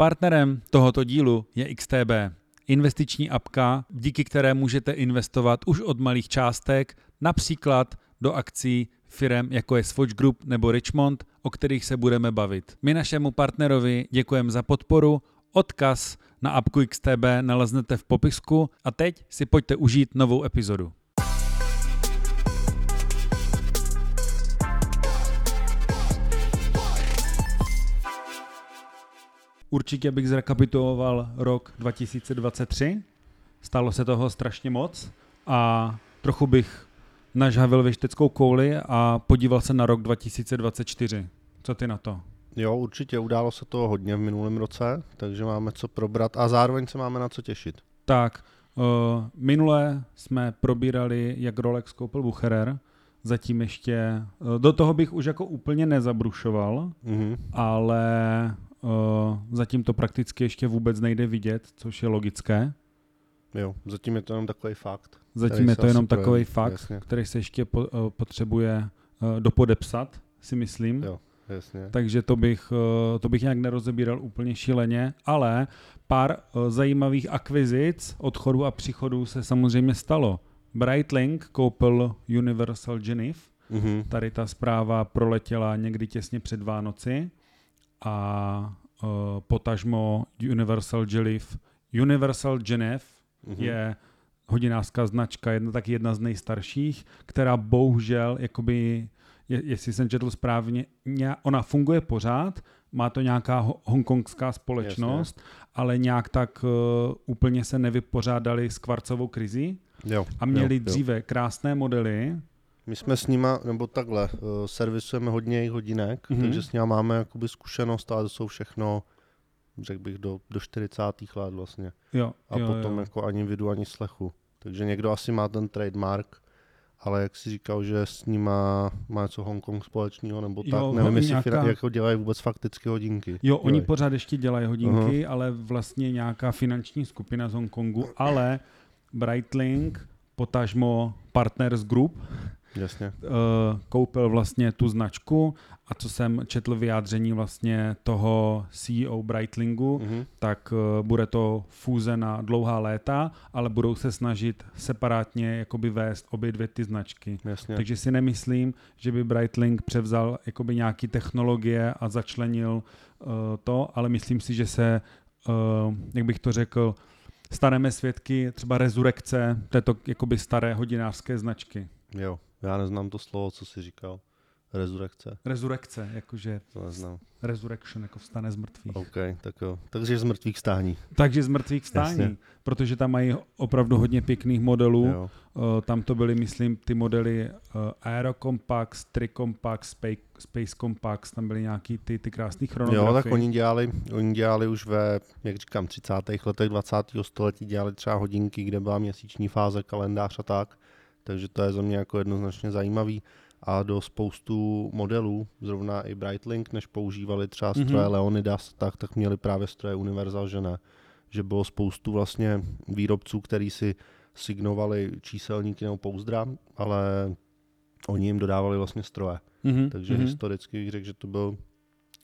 Partnerem tohoto dílu je XTB, investiční apka, díky které můžete investovat už od malých částek, například do akcí firem jako je Swatch Group nebo Richmond, o kterých se budeme bavit. My našemu partnerovi děkujeme za podporu, odkaz na apku XTB naleznete v popisku a teď si pojďte užít novou epizodu. Určitě bych zrekapituloval rok 2023. Stalo se toho strašně moc a trochu bych nažhavil věšteckou kouli a podíval se na rok 2024. Co ty na to? Jo, určitě událo se toho hodně v minulém roce, takže máme co probrat a zároveň se máme na co těšit. Tak, uh, minule jsme probírali, jak Rolex koupil Bucherer, zatím ještě, uh, do toho bych už jako úplně nezabrušoval, mm-hmm. ale zatím to prakticky ještě vůbec nejde vidět, což je logické. Jo, zatím je to jenom takový fakt. Zatím je to jenom takový fakt, jasně. který se ještě po, uh, potřebuje uh, dopodepsat, si myslím. Jo, jasně. Takže to bych, to bych nějak nerozebíral úplně šíleně, ale pár zajímavých akvizic, odchodů a příchodů se samozřejmě stalo. Breitling koupil Universal Geneve, mm-hmm. tady ta zpráva proletěla někdy těsně před Vánoci a uh, potažmo Universal Geneve, Universal Geneve mm-hmm. je hodinářská značka, jedna tak jedna z nejstarších, která bohužel, jakoby, je, jestli jsem četl správně, ona funguje pořád, má to nějaká hongkongská společnost, Jasně. ale nějak tak uh, úplně se nevypořádali s kvarcovou krizí jo, a měli jo, dříve jo. krásné modely. My jsme s nima, nebo takhle, uh, servisujeme hodně jejich hodinek, mm-hmm. takže s nimi máme jakoby zkušenost, ale to jsou všechno řekl bych, do, do 40. let vlastně. Jo, a jo, potom jo. jako ani vidu, ani slechu. Takže někdo asi má ten trademark, ale jak si říkal, že s ním má, něco Hongkong společného, nebo tak, jo, nevím, jestli nějaká... jako dělají vůbec fakticky hodinky. Jo, oni dělají. pořád ještě dělají hodinky, uh-huh. ale vlastně nějaká finanční skupina z Hongkongu, ale Breitling, potažmo Partners Group, Jasně. Uh, koupil vlastně tu značku a co jsem četl vyjádření vlastně toho CEO Breitlingu, mm-hmm. tak uh, bude to fúze na dlouhá léta, ale budou se snažit separátně jakoby vést obě dvě ty značky. Jasně. Takže si nemyslím, že by Breitling převzal jakoby nějaký technologie a začlenil uh, to, ale myslím si, že se, uh, jak bych to řekl, staneme svědky třeba rezurekce této jakoby staré hodinářské značky. Jo. Já neznám to slovo, co jsi říkal. Rezurekce. Rezurekce, jakože to neznám. resurrection, jako vstane z mrtvých. OK, tak jo. Takže z mrtvých stání. Takže z mrtvých stání, Jasně. protože tam mají opravdu hodně pěkných modelů. Jo. Uh, tam to byly, myslím, ty modely uh, Aero Compax, Tricompax, Space, Space Compax, tam byly nějaký ty, ty krásné chronografy. Jo, tak oni dělali, oni dělali už ve, jak říkám, 30. letech 20. století, dělali třeba hodinky, kde byla měsíční fáze, kalendář a tak takže to je za mě jako jednoznačně zajímavý. A do spoustu modelů, zrovna i Breitling, než používali třeba mhm. stroje mm-hmm. Leonidas, tak, tak měli právě stroje Universal, že ne. Že bylo spoustu vlastně výrobců, který si signovali číselníky nebo pouzdra, ale oni jim dodávali vlastně stroje. Mm-hmm. Takže mm-hmm. historicky bych řekl, že to byl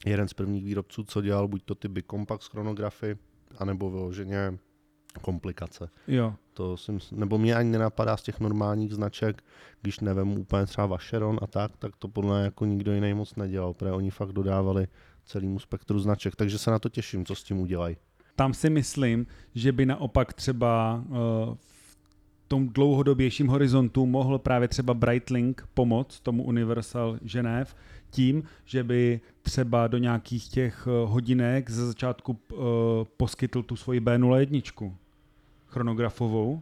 jeden z prvních výrobců, co dělal buď to ty Big Compact chronografy, anebo vyloženě komplikace. Jo. To jsem, nebo mě ani nenapadá z těch normálních značek, když nevím úplně třeba Vacheron a tak, tak to podle jako nikdo jiný moc nedělal, protože oni fakt dodávali celému spektru značek, takže se na to těším, co s tím udělají. Tam si myslím, že by naopak třeba uh, v tom dlouhodobějším horizontu mohl právě třeba Breitling pomoct tomu Universal Ženev tím, že by třeba do nějakých těch uh, hodinek ze začátku uh, poskytl tu svoji B01 chronografovou,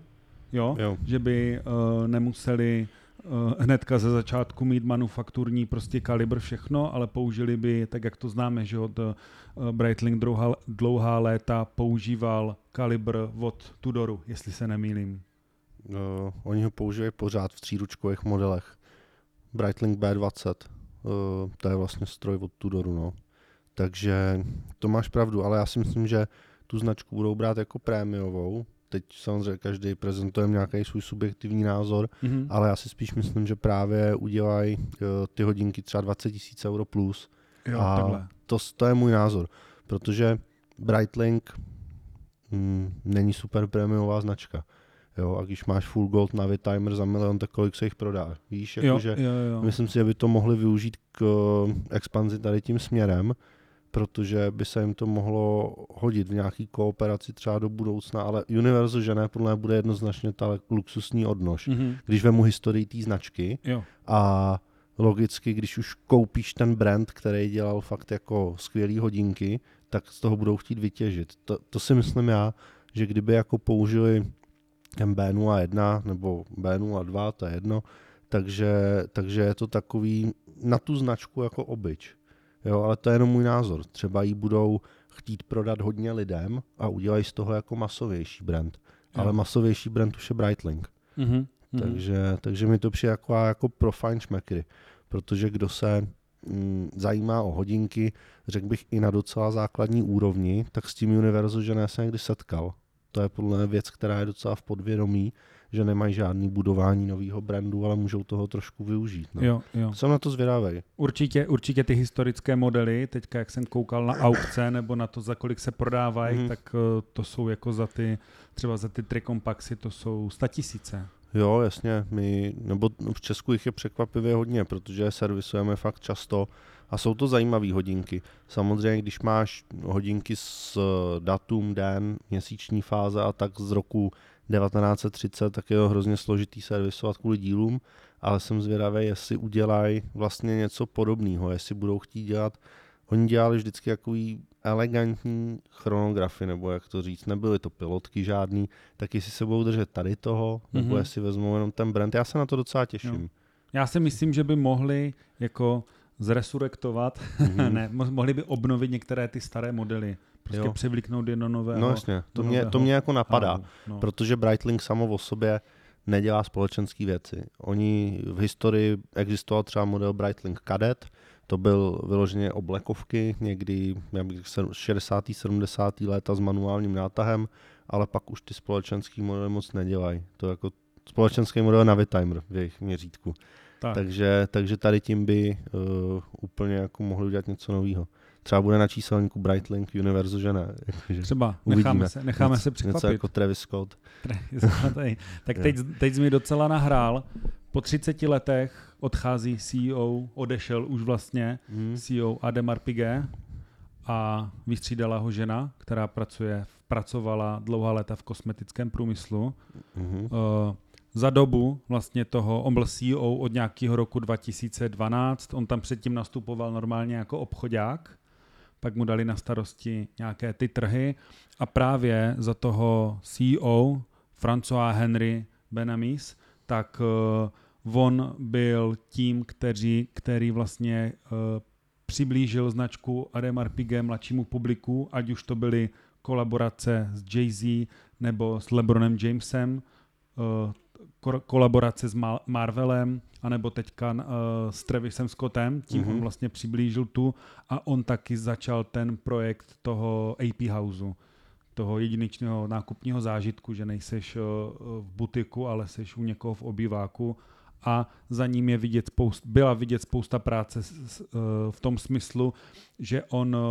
jo? jo. že by uh, nemuseli uh, hnedka ze začátku mít manufakturní prostě kalibr všechno, ale použili by, tak jak to známe, že od uh, Breitling dlouhá, dlouhá léta používal kalibr od Tudoru, jestli se nemýlím. Uh, oni ho používají pořád v tříručkových modelech. Breitling B20, uh, to je vlastně stroj od Tudoru, no. Takže to máš pravdu, ale já si myslím, že tu značku budou brát jako prémiovou, teď samozřejmě každý prezentuje nějaký svůj subjektivní názor, mm-hmm. ale já si spíš myslím, že právě udělají uh, ty hodinky třeba 20 tisíc euro plus. Jo, a takhle. To, to je můj názor, protože Breitling mm, není super prémiová značka. Jo, a když máš full gold Navi timer za milion, tak kolik se jich prodá? Víš, jakože jo, jo, jo. myslím si, že by to mohli využít k eh, expanzi tady tím směrem, protože by se jim to mohlo hodit v nějaký kooperaci třeba do budoucna, ale Universal že ne, podle mě bude jednoznačně ta luxusní odnož. Mhm. Když vemu historii té značky Jo. a logicky, když už koupíš ten brand, který dělal fakt jako skvělé hodinky, tak z toho budou chtít vytěžit. To, to si myslím já, že kdyby jako použili ten B01 nebo B02, to je jedno, takže, takže je to takový na tu značku jako obyč. Jo, ale to je jenom můj názor. Třeba ji budou chtít prodat hodně lidem a udělají z toho jako masovější brand. Jo. Ale masovější brand už je Breitling. Mhm. mhm. Takže, takže mi to přijde jako, jako pro fajnšmekry, protože kdo se mm, zajímá o hodinky, řekl bych i na docela základní úrovni, tak s tím Univerzu, že ne se někdy setkal. To je podle mě věc, která je docela v podvědomí, že nemají žádný budování nového brandu, ale můžou toho trošku využít. No. Jo, jo. Jsem na to zvědavý. Určitě, určitě ty historické modely, teďka jak jsem koukal na aukce nebo na to, za kolik se prodávají, Mhm. tak eh, to jsou jako za ty, třeba za ty trikompaxy, to jsou statisíce. Jo, jasně, my, nebo v Česku jich je překvapivě hodně, protože je servisujeme fakt často a jsou to zajímavé hodinky. Samozřejmě, když máš hodinky s datum, den, měsíční fáze a tak z roku 1930, tak je to hrozně složitý servisovat kvůli dílům, ale jsem zvědavý, jestli udělají vlastně něco podobného, jestli budou chtít dělat Oni dělali vždycky takový elegantní chronografy, nebo jak to říct, nebyly to pilotky žádný, tak jestli se budou držet tady toho, nebo Mhm. jestli vezmou jenom ten brand, já se na to docela těším. Jo. Já si myslím, že by mohli jako zresurektovat, Mhm. ne, mo- mohli by obnovit některé ty staré modely, prostě Jo. převlíknout je do nového. No jasně, to mě, to nového mě jako napadá, no. protože Breitling samo o sobě nedělá společenské věci. Oni v historii existoval třeba model Breitling Cadet, to byl vyloženě oblekovky, někdy já bych řekl, 60. 70. léta s manuálním nátahem, ale pak už ty společenský modely moc nedělají. To je jako společenský model Navitimer v jejich měřítku. tak. Takže, takže tady tím by uh, úplně jako mohli udělat něco nového. Třeba bude na číselníku Breitling Univerzu, že ne? Jakože Třeba uvidíme. necháme se, necháme něco, se Něco překvapit. jako Travis Scott. Tak teď, teď jsi mi docela nahrál. Po 30 letech odchází CEO, odešel už vlastně Hmm. CEO Ademar Piguet a vystřídala ho žena, která pracuje, pracovala dlouhá léta v kosmetickém průmyslu. Mhm. Uh, za dobu vlastně toho, on byl CEO od nějakého roku 2012, on tam předtím nastupoval normálně jako obchodák, pak mu dali na starosti nějaké ty trhy a právě za toho CEO François Henry Benamis, tak uh, on byl tím, kteří, který vlastně uh, přiblížil značku Ademar Piguet mladšímu publiku, ať už to byly kolaborace s Jay-Z nebo s LeBronem Jamesem, ko- kolaborace s Ma- Marvelem, anebo teďka uh, s Travisem Scottem, tím mm-hmm. Mhm. on vlastně přiblížil tu a on taky začal ten projekt toho AP Houseu, toho jedinečného nákupního zážitku, že nejseš uh, v butiku, ale seš u někoho v obýváku a za ním je vidět spoust, byla vidět spousta práce s, s, uh, v tom smyslu, že on uh,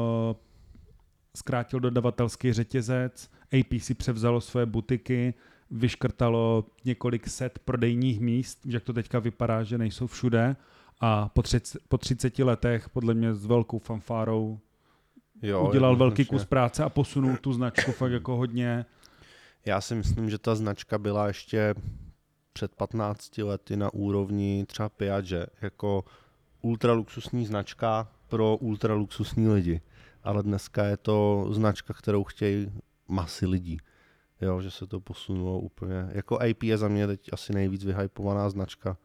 zkrátil dodavatelský řetězec, AP si převzalo své butiky, vyškrtalo několik set prodejních míst, že jak to teďka vypadá, že nejsou všude a po, třic, po 30 letech podle mě s velkou fanfárou Jo, udělal velký kus práce a posunul tu značku fakt jako hodně. Já si myslím, že ta značka byla ještě před 15 lety na úrovni třeba Piaget, jako ultraluxusní značka pro ultraluxusní lidi. Ale dneska je to značka, kterou chtějí masy lidí. Jo, že se to posunulo úplně. Jako AP je za mě teď asi nejvíc vyhypovaná značka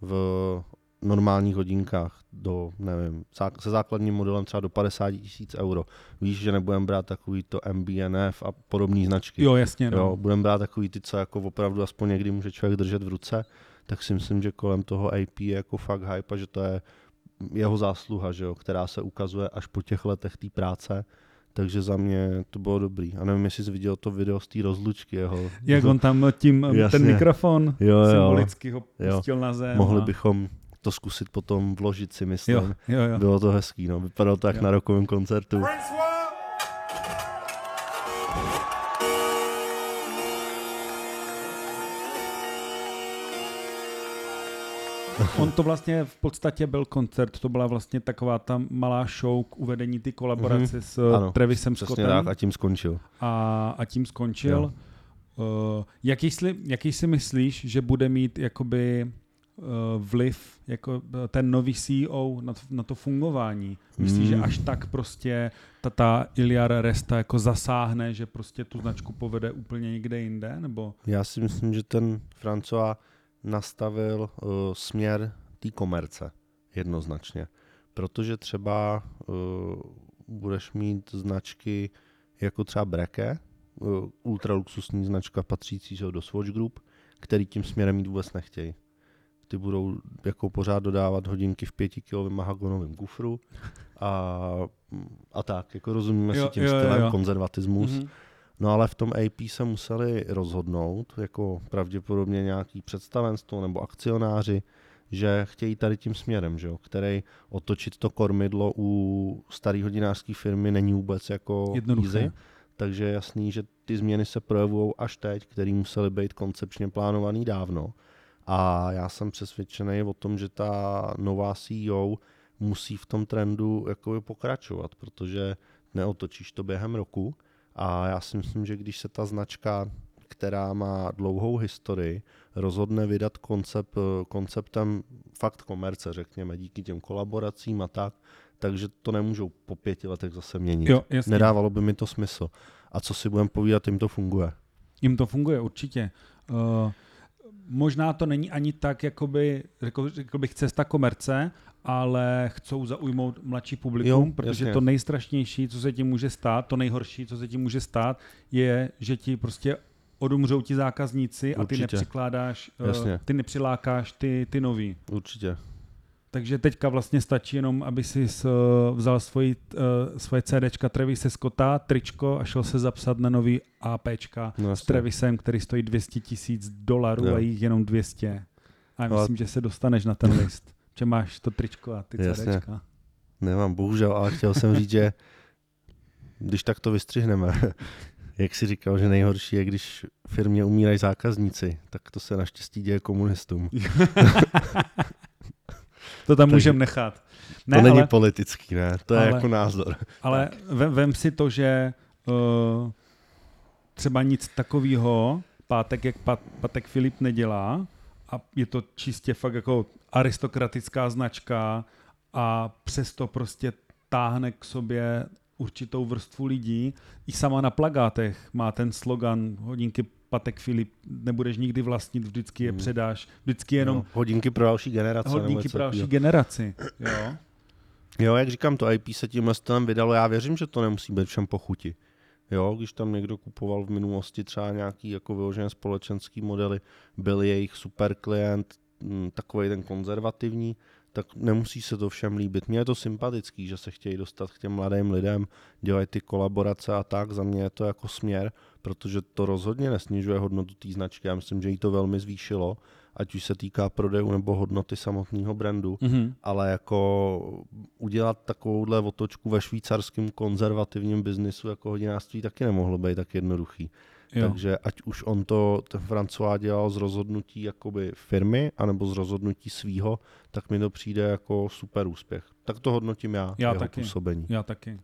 v normálních hodinkách do, nevím, se základním modelem třeba do 50 tisíc euro. Víš, že nebudeme brát takový to MBNF a podobné značky. Jo, jasně. No. Jo, budeme brát takový ty, co jako opravdu aspoň někdy může člověk držet v ruce, tak si myslím, že kolem toho AP je jako fakt hype a že to je jeho zásluha, že jo, která se ukazuje až po těch letech té práce. Takže za mě to bylo dobrý. A nevím, jestli jsi viděl to video z té rozlučky jeho. Jak on tam tím, Jasně. ten mikrofon Jo, jo. symbolicky ho Jo. pustil na zem. Mohli a... bychom to zkusit potom vložit si, myslím. Jo, jo, jo. Bylo to hezký, no. Vypadalo to jak Jo. na rokovém koncertu. Francois on to vlastně v podstatě byl koncert, to byla vlastně taková ta malá show k uvedení ty kolaborace mm-hmm. s ano, Travisem Scottem. Tak, a tím skončil. A, a tím skončil. Jo. Uh, jaký, si, jaký si myslíš, že bude mít jakoby uh, vliv jako eh, ten nový CEO na to, na to fungování? Myslíš, mm. že hmm. až tak prostě ta, ta Iliara Resta jako zasáhne, že prostě tu značku povede úplně někde jinde? Nebo? Já si myslím, že ten François nastavil uh, směr té komerce jednoznačně. Protože třeba uh, budeš mít značky jako třeba Breke, uh, ultraluxusní značka patřící do Swatch Group, který tím směrem jít vůbec nechtějí. Ty budou jako pořád dodávat hodinky v pětikilovém mahagonovém kufru a, a tak, jako rozumíme jo, si tím jo, stylem jo. konzervatismus. Mm-hmm. No ale v tom AP se museli rozhodnout, jako pravděpodobně nějaký představenstvo nebo akcionáři, že chtějí tady tím směrem, že jo, který otočit to kormidlo u staré hodinářské firmy není vůbec jako Jednoduché. easy. Takže je jasný, že ty změny se projevují až teď, které musely být koncepčně plánovaný dávno. A já jsem přesvědčený o tom, že ta nová CEO musí v tom trendu jakoby pokračovat, protože neotočíš to během roku, a já si myslím, že když se ta značka, která má dlouhou historii, rozhodne vydat koncept, konceptem fakt komerce, řekněme, díky těm kolaboracím a tak, takže to nemůžou po pěti letech zase měnit. Jo, Nedávalo by mi to smysl. A co si budeme povídat, jim to funguje. Jim to funguje, určitě. Uh, možná to není ani tak, jakoby, řekl, řekl bych, cesta komerce, ale chcou zaujmout mladší publikum, jo, protože jasně. to nejstrašnější, co se ti může stát, to nejhorší, co se ti může stát, je, že ti prostě odumřou ti zákazníci Určitě. a ty nepřikládáš, eh, jasně. ty nepřilákáš ty, ty nový. Určitě. Takže teďka vlastně stačí jenom, aby si vzal svoji, uh, svoje CDčka Travise Scotta, tričko a šel se zapsat na nový APčka no, s Travisem, který stojí 200 tisíc dolarů a jich jenom 200. A myslím, že se dostaneš na ten list. Že máš to tričko a ty Jasně. CDčka. Nemám, bohužel, ale chtěl jsem říct, že když tak to vystřihneme, jak si říkal, že nejhorší je, když firmě umírají zákazníci, tak to se naštěstí děje komunistům. to tam můžeme nechat. Ne, to není ale, politický, ne, to je ale, jako názor. Ale vem, vem si to, že uh, třeba nic takového pátek, jak Pat, Patek Filip nedělá a je to čistě fakt jako aristokratická značka a přesto prostě táhne k sobě určitou vrstvu lidí. I sama na plagátech má ten slogan hodinky Patek Filip, nebudeš nikdy vlastnit, vždycky je hmm. předáš, vždycky jenom... No, hodinky pro další generace. Hodinky pro další generaci, jo. Jo, jak říkám, to IP se tímhle stylem vydalo, já věřím, že to nemusí být všem pochuti. Jo, když tam někdo kupoval v minulosti třeba nějaký jako vyložené společenský modely, byl jejich super klient, mm, takový ten konzervativní, tak nemusí se to všem líbit. Mně je to sympatický, že se chtějí dostat k těm mladým lidem, dělají ty kolaborace a tak. Za mě je to jako směr, protože to rozhodně nesnižuje hodnotu té značky. Já myslím, že jí to velmi zvýšilo, ať už se týká prodejů nebo hodnoty samotného brandu, mm-hmm. ale jako udělat takovouhle otočku ve švýcarském konzervativním biznisu jako hodinářství taky nemohlo být tak jednoduchý. Jo. Takže ať už on to, ten François dělal z rozhodnutí jakoby firmy, anebo z rozhodnutí svýho, tak mi to přijde jako super úspěch. Tak to hodnotím já, já jeho taky. působení. Já taky.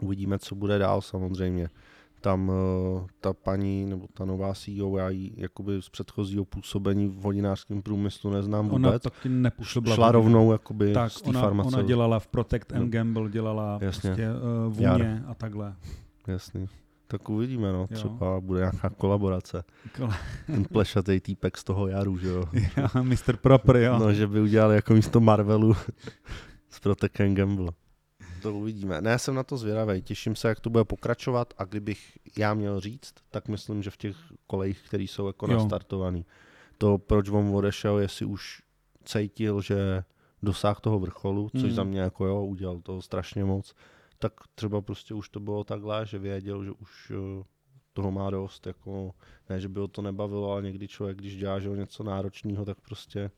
Uvidíme, co bude dál samozřejmě. Tam uh, ta paní, nebo ta nová CEO, já ji jakoby z předchozího působení v hodinářském průmyslu neznám vůbec. Ona taky nepůsobila. Šla rovnou jakoby tak, z ona, ona dělala v Protect and. Gamble, dělala Jasně. prostě uh, vůně Jar. a takhle. Jasný. Tak uvidíme, no. Jo. Třeba bude nějaká kolaborace. Kol- Ten plešatý týpek z toho jaru, že jo. jo Mr. Proper, jo. No, že by udělali jako místo Marvelu s Protect and Gamble. To uvidíme. Ne, jsem na to zvědavý. Těším se, jak to bude pokračovat a kdybych já měl říct, tak myslím, že v těch kolejích, které jsou jako jo. nastartovaný. To, proč on odešel, jestli už cítil, že dosáh toho vrcholu, což mm. za mě jako jo, udělal to strašně moc, tak třeba prostě už to bylo takhle, že věděl, že už eh, toho má dost, jako ne, že by ho to nebavilo, ale někdy člověk, když dělá že něco náročného, tak prostě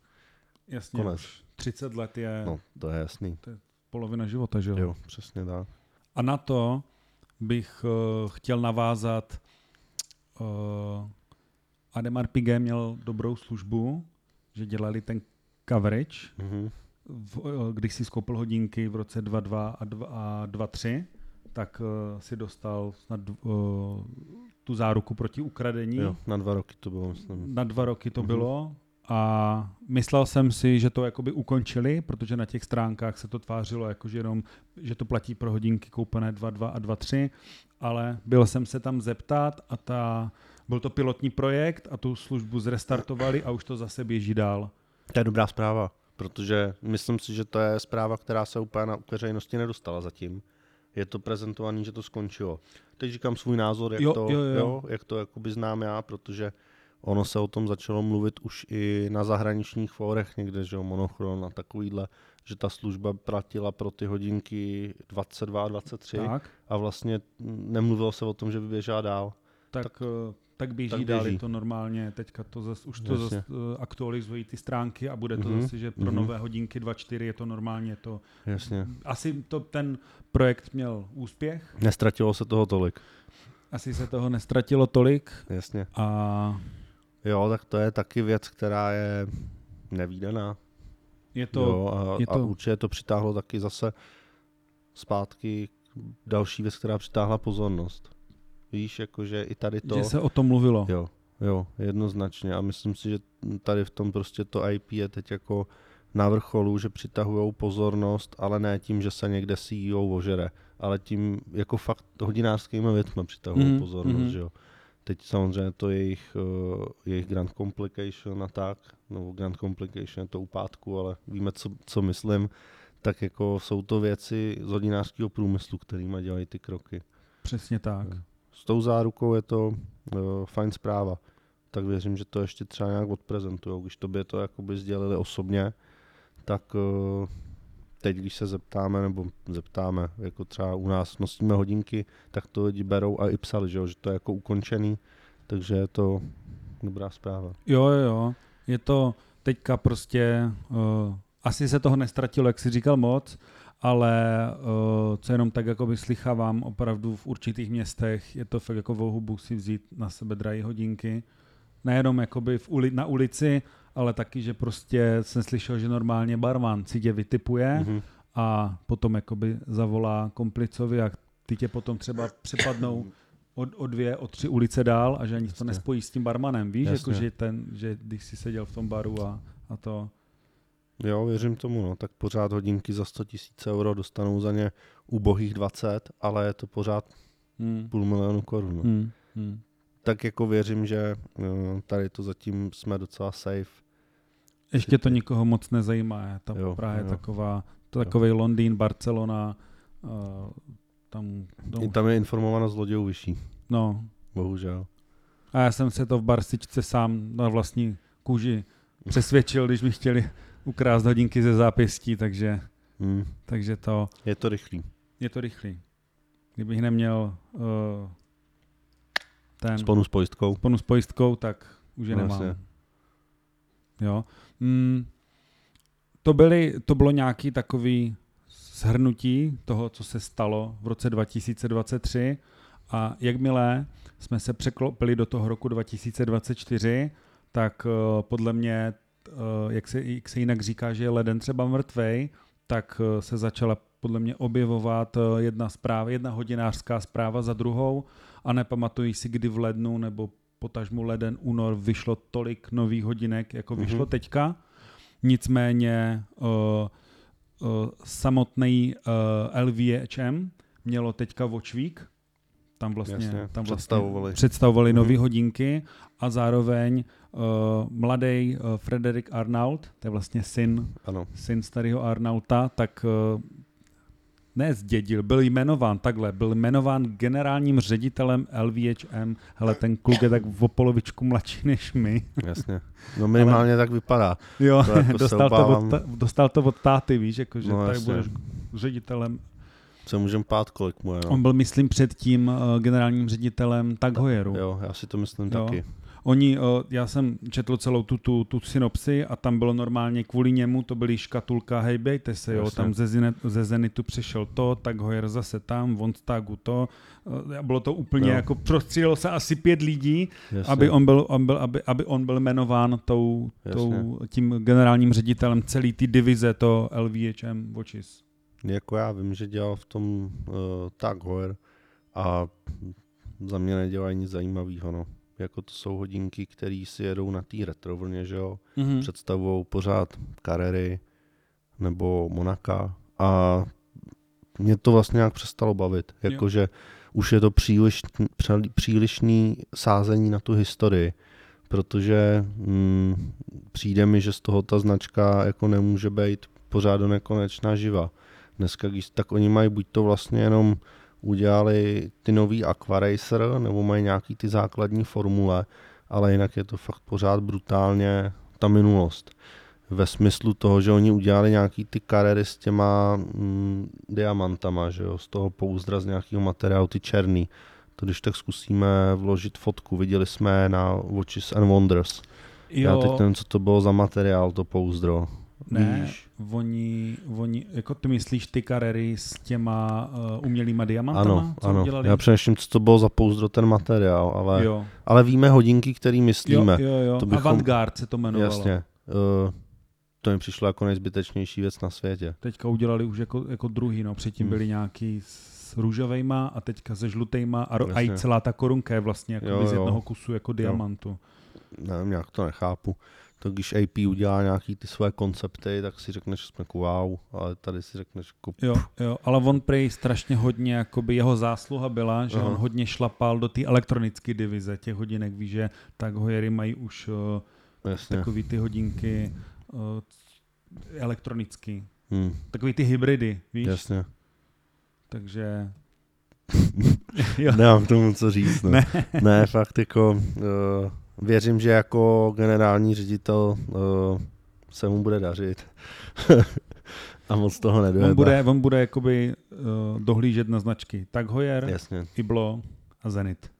Jasně, konec. 30 let je... No, to je jasný. To je polovina života, že jo? Jo, přesně tak. A na to bych uh, chtěl navázat uh, Ademar Piguet měl dobrou službu, že dělali ten coverage, Mhm. v, eh, když si skoupil hodinky v roce 22 a 2 a 23, tak uh, si dostal snad uh, tu záruku proti ukradení. Jo, na dva roky to bylo, myslím. Na dva roky to Mhm. bylo a myslel jsem si, že to jakoby ukončili, protože na těch stránkách se to tvářilo jako, že, jenom, že to platí pro hodinky koupené 2.2 a 2.3, ale byl jsem se tam zeptat a ta, byl to pilotní projekt a tu službu zrestartovali a už to zase běží dál. To je dobrá zpráva, protože myslím si, že to je zpráva, která se úplně na veřejnosti nedostala zatím. Je to prezentovaný, že to skončilo. Teď říkám svůj názor, jak Jo, to, jo, jo. Jo, jak to jakoby znám já, protože ono se o tom začalo mluvit už i na zahraničních fórech někde, že jo, monochron a takovýhle, že ta služba platila pro ty hodinky 22 a 23 Tak, a vlastně nemluvilo se o tom, že by běžela dál. tak, tak, tak běží tak dál, je to normálně, teďka to zas, už to Jasně. zase aktualizují ty stránky a bude to Mhm, zase, že pro mhm. nové hodinky 2.4 je to normálně to Jasně. asi to ten projekt měl úspěch, Nestratilo se toho tolik. asi se toho nestratilo tolik Jasně. a Jo, tak to je taky věc, která je nevýdaná. je to, jo, a, je a to- určitě to přitáhlo taky zase zpátky další věc, která přitáhla pozornost. Víš, jakože i tady to... že se o tom mluvilo. Jo, jo, jednoznačně. A myslím si, že tady v tom prostě to IP je teď jako na vrcholu, že přitahují pozornost, ale ne tím, že se někde CEO ožere, ale tím jako fakt hodinářskými věcmi přitahují mm, pozornost, mhm. že jo. Teď samozřejmě to jejich, uh, jejich Grand Complication a tak, nebo Grand Complication je to upátku, ale víme, co, co myslím, tak jako jsou to věci z hodinářského průmyslu, kterými dělají ty kroky. Přesně tak. Jo. S tou zárukou je to uh, fajn zpráva. Tak věřím, že to ještě třeba nějak odprezentujou. Když to by to jakoby sdělili osobně, tak uh, teď, když se zeptáme, nebo zeptáme, jako třeba u nás nosíme hodinky, tak to lidi berou a i psali, že, jo, že to je jako ukončený, takže je to dobrá zpráva. Jo, jo. Je to teďka prostě, uh, asi se toho nestratilo, jak jsi říkal moc, ale uh, co jenom tak jako slychávám, opravdu v určitých městech je to fakt jako vohubu si vzít na sebe drahé hodinky. Nejenom jakoby v uli, na ulici, ale taky, že prostě jsem slyšel, že normálně barman si tě vytipuje Mhm. a potom jakoby zavolá komplicovi a ty tě potom třeba přepadnou o, o dvě, o tři ulice dál a že ani to Jasně. nespojí s tím barmanem, víš, Jasně. jako že, ten, že když si seděl v tom baru a, a to, Jo, věřím tomu, no. Tak pořád hodinky za 100 tisíc euro dostanou za ně ubohých 20, ale je to pořád hmm, půl milionu korun. No. hmm, hmm. Tak jako věřím, že eh, tady to zatím jsme docela safe. Ještě to nikoho moc nezajímá, ta Jo, Praha je jo. taková, to takový Londýn, Barcelona, uh, tam, I tam, tam je informovanost zlodějů vyšší, no, bohužel. a já jsem se to v Barsičce sám na vlastní kůži přesvědčil, když mi chtěli ukrást hodinky ze zápěstí, takže, Hmm. takže to, Je to rychlý. je to rychlý. Kdybych neměl uh, ten Sponu s pojistkou. sponu s pojistkou, tak už je No, nemám. Jo. Mm, to, byly, to bylo nějaký takový shrnutí toho, co se stalo v roce 2023 a jakmile jsme se překlopili do toho roku 2024, tak uh, podle mě, uh, jak, se, jak se jinak říká, že je leden třeba mrtvej, tak uh, se začala podle mě objevovat uh, jedna zpráva, jedna hodinářská zpráva za druhou a nepamatuji si, kdy v lednu nebo potažmu leden, únor vyšlo tolik nových hodinek, jako vyšlo Mhm. teďka. Nicméně uh, uh, samotný uh, LVHM mělo teďka Watch Week, tam vlastně, Jasně, tam vlastně představovali. představovali Mhm. nové hodinky a zároveň uh, mladý uh, Frederick Arnault, to je vlastně syn, Ano. syn starého Arnauta, tak uh, ne zdědil, byl jmenován takhle, byl jmenován generálním ředitelem LVHM, hele ten kluk je tak o polovičku mladší než my. Jasně. No minimálně tak vypadá. Jo, To jako dostal, to od, ta- dostal to od táty, víš, jako, že No, tak jasně. budeš ředitelem. Se můžem pát, kolik mu je. No. On byl, myslím, předtím uh, generálním ředitelem Tag Heueru. Jo, já si to myslím Jo. taky. Oni, já jsem četl celou tu, tu, tu synopsi a tam bylo normálně kvůli němu, to byly škatulka, hej, bejte se, jo, Jasně. tam ze, Zine, ze Zenitu přišel to, tak Hoyer zase tam, von Stagu to, bylo to úplně No. jako, prostřílelo se asi pět lidí, Jasně. aby on byl, on byl, aby, aby on byl jmenován tou, tou, tím generálním ředitelem celé té divize, to LVHM Watches. Jako já vím, že dělal v tom uh, Tag Heuer a za mě nedělají nic zajímavého, no. Jako to jsou hodinky, které si jedou na té retro vlně, že jo. Mm-hmm. Představují pořád Carrery nebo Monaka a mě to vlastně nějak přestalo bavit. Jakože už je to příliš, přílišný sázení na tu historii, protože mm, přijde mi, že z toho ta značka jako nemůže být pořád do nekonečna živa. Dneska, když, tak oni mají buď to vlastně jenom udělali ty nový Aquaracer, nebo mají nějaký ty základní formule, ale jinak je to fakt pořád brutálně ta minulost. Ve smyslu toho, že oni udělali nějaký ty karery s těma mm, diamantama, že jo, z toho pouzdra z nějakého materiálu, ty černý. To když tak zkusíme vložit fotku, viděli jsme na Watches and Wonders. Jo, Já teď nevím, co to bylo za materiál, to pouzdro. Ne, Víš? oni, oni, jako ty myslíš ty karery s těma uh, umělýma diamantama, Ano, co ano. udělali? Já přemýšlím, co to bylo za pouzdro ten materiál, ale, jo. ale víme hodinky, který myslíme. Jo, jo, jo. To bychom- Avantgard se to jmenovalo. Jasně. Uh, to mi přišlo jako nejzbytečnější věc na světě. Teďka udělali už jako, jako druhý, no. Předtím Hmm. byli nějaký s růžovejma a teďka se žlutejma a, ro- a i celá ta korunka je vlastně jako Jo, z jo. jednoho kusu jako diamantu. Nevím, nějak to nechápu. Když AP udělá nějaký ty své koncepty, tak si řekneš, že jsme jako wow, ale tady si řekneš jako Jo, jo, ale on prej strašně hodně, jakoby jeho zásluha byla, že Aha. on hodně šlapal do té elektronické divize těch hodinek, víš, že tak hojery mají už uh, jasně. takový ty hodinky uh, elektronický, Hmm, takový ty hybridy, víš, jasně. takže jo. Nemám k tomu co říct. No. Ne. Ne. ne, fakt jako uh, věřím, že jako generální ředitel uh, se mu bude dařit. A moc toho nedojede. on bude, on bude jakoby uh, dohlížet na značky tak Hoyer, Jasně, Iblo a Zenit.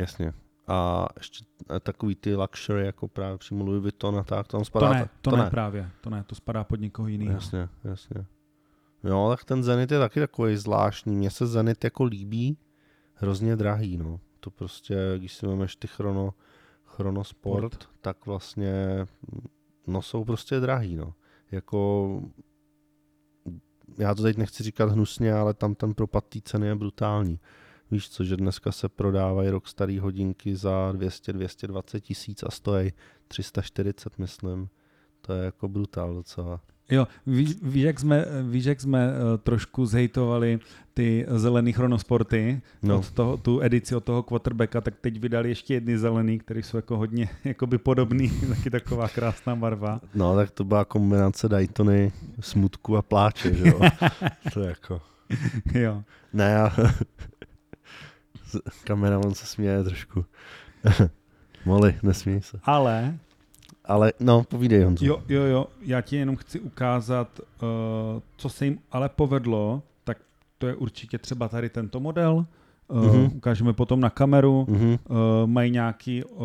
jasně. A ještě eh, takový ty luxury, jako právě přímo Louis Vuitton a tak, tam spadá. To ne, ta- to, ne, právě, to ne, to spadá pod někoho jiného. Jasně, jasně. Jo, tak ten Zenit je taky takový zvláštní. Mně se Zenit jako líbí, hrozně drahý, no. To prostě, když si vezmeš ty chrono, chronosport, Sport. tak vlastně, no jsou prostě drahý, no. Jako, já to teď nechci říkat hnusně, ale tam ten propad té ceny je brutální. Víš co, že dneska se prodávají rok starý hodinky za 200-220 tisíc a stojí 340, myslím. To je jako brutál docela. Jo, víš, víš, jak jsme, víš, jak jsme uh, trošku zhejtovali ty zelený chronosporty, No. od toho, tu edici od toho quarterbacka, tak teď vydali ještě jedny zelený, které jsou jako hodně jakoby podobný, taky taková krásná barva. No, tak to byla kombinace Daytony, smutku a pláče, že jo? to je jako... jo. Ne, já... Kameraman se směje trošku. Moli, nesměj se. Ale, Ale, no, povídej, Honzo. jo, jo, jo, já ti jenom chci ukázat, uh, co se jim ale povedlo, tak to je určitě třeba tady tento model, uh, Mhm. ukážeme potom na kameru, Mhm. Uh, mají nějaký, uh,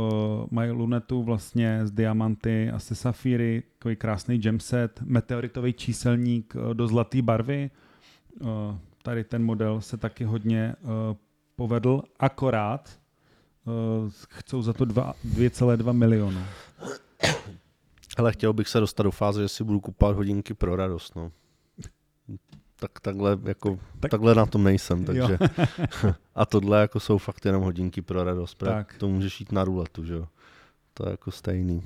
mají lunetu vlastně z diamanty a se safíry, takový krásný gemset, meteoritový číselník uh, do zlaté barvy. Uh, tady ten model se taky hodně uh, povedl, akorát uh, chcou za to dva- 2,2 milionu. Ale chtěl bych se dostat do fáze, že si budu kupovat hodinky pro radost, no. Tak takhle, jako, Tak- tak, takhle na tom nejsem, takže. a tohle jako jsou fakt jenom hodinky pro radost. Tak. To můžeš jít na ruletu, že jo. To je jako stejný.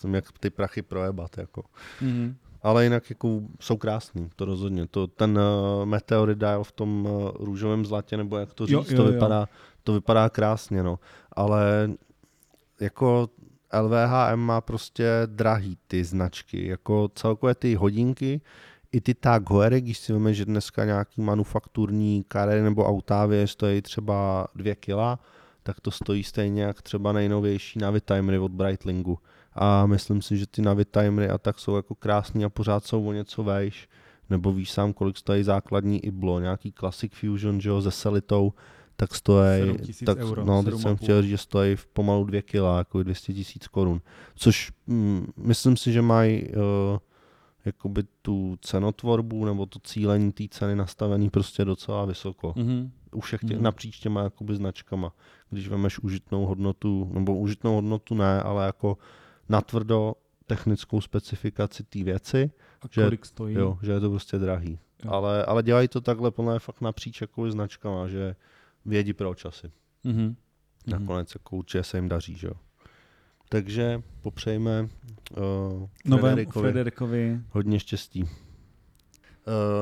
Tím, jak ty prachy projebat, jako. Mhm. Ale jinak jako jsou krásný, to rozhodně. To, ten uh, Meteorit Dial v tom uh, růžovém zlatě, nebo jak to říct, Jo, jo, to, jo. vypadá, to vypadá krásně, no. Ale jako LVHM má prostě drahý ty značky, jako celkově ty hodinky, i ty Tag Heuery, když si víme, že dneska nějaký manufakturní kary nebo autávě stojí třeba 2 kila, tak to stojí stejně jak třeba nejnovější Navitimery od Breitlingu. A myslím si, že ty Navitimery a tak jsou jako krásný a pořád jsou o něco vejš. Nebo víš sám, kolik stojí základní Iblo, nějaký Classic Fusion, že jo, se Selitou, tak stojí, 7 000 tak, euro, no, teď 7,5. jsem chtěl říct, že stojí v pomalu 2 kila, jako 200 tisíc korun. Což mm, myslím si, že mají uh, jakoby tu cenotvorbu nebo to cílení té ceny nastavený prostě docela vysoko. Mhm. U všech tě, Mhm. napříč těma jakoby značkama. Když vemeš užitnou hodnotu, nebo užitnou hodnotu ne, ale jako natvrdo technickou specifikaci té věci, A Že- kolik stojí? jo, že je to prostě drahý. Jo. Ale, ale dělají to takhle plné fakt napříč jakoby značkama, že vědí proč asi. Mhm. Mhm. Nakonec jako určitě se jim daří, že jo. Takže popřejme uh, Novém Frederikovi Frederikovi. hodně štěstí. Uh,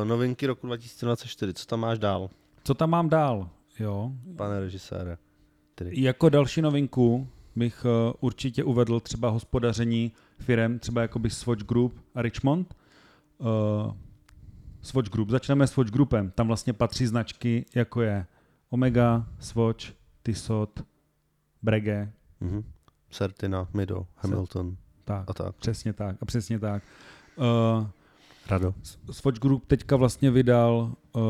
novinky roku 2024, co tam máš dál, Co tam mám dál? Jo. pane režisére? Tedy. Jako další novinku bych eh, určitě uvedl třeba hospodaření firem, třeba jakoby Swatch Group a Richmond. Uh, Swatch Group, začneme s Swatch Groupem. Tam vlastně patří značky, jako je Omega, Swatch, Tissot, Brege, Mhm. Certina, Mido, Hamilton tak, a tak. přesně tak, a přesně tak. Uh, Rado. Swatch Group teďka vlastně vydal uh,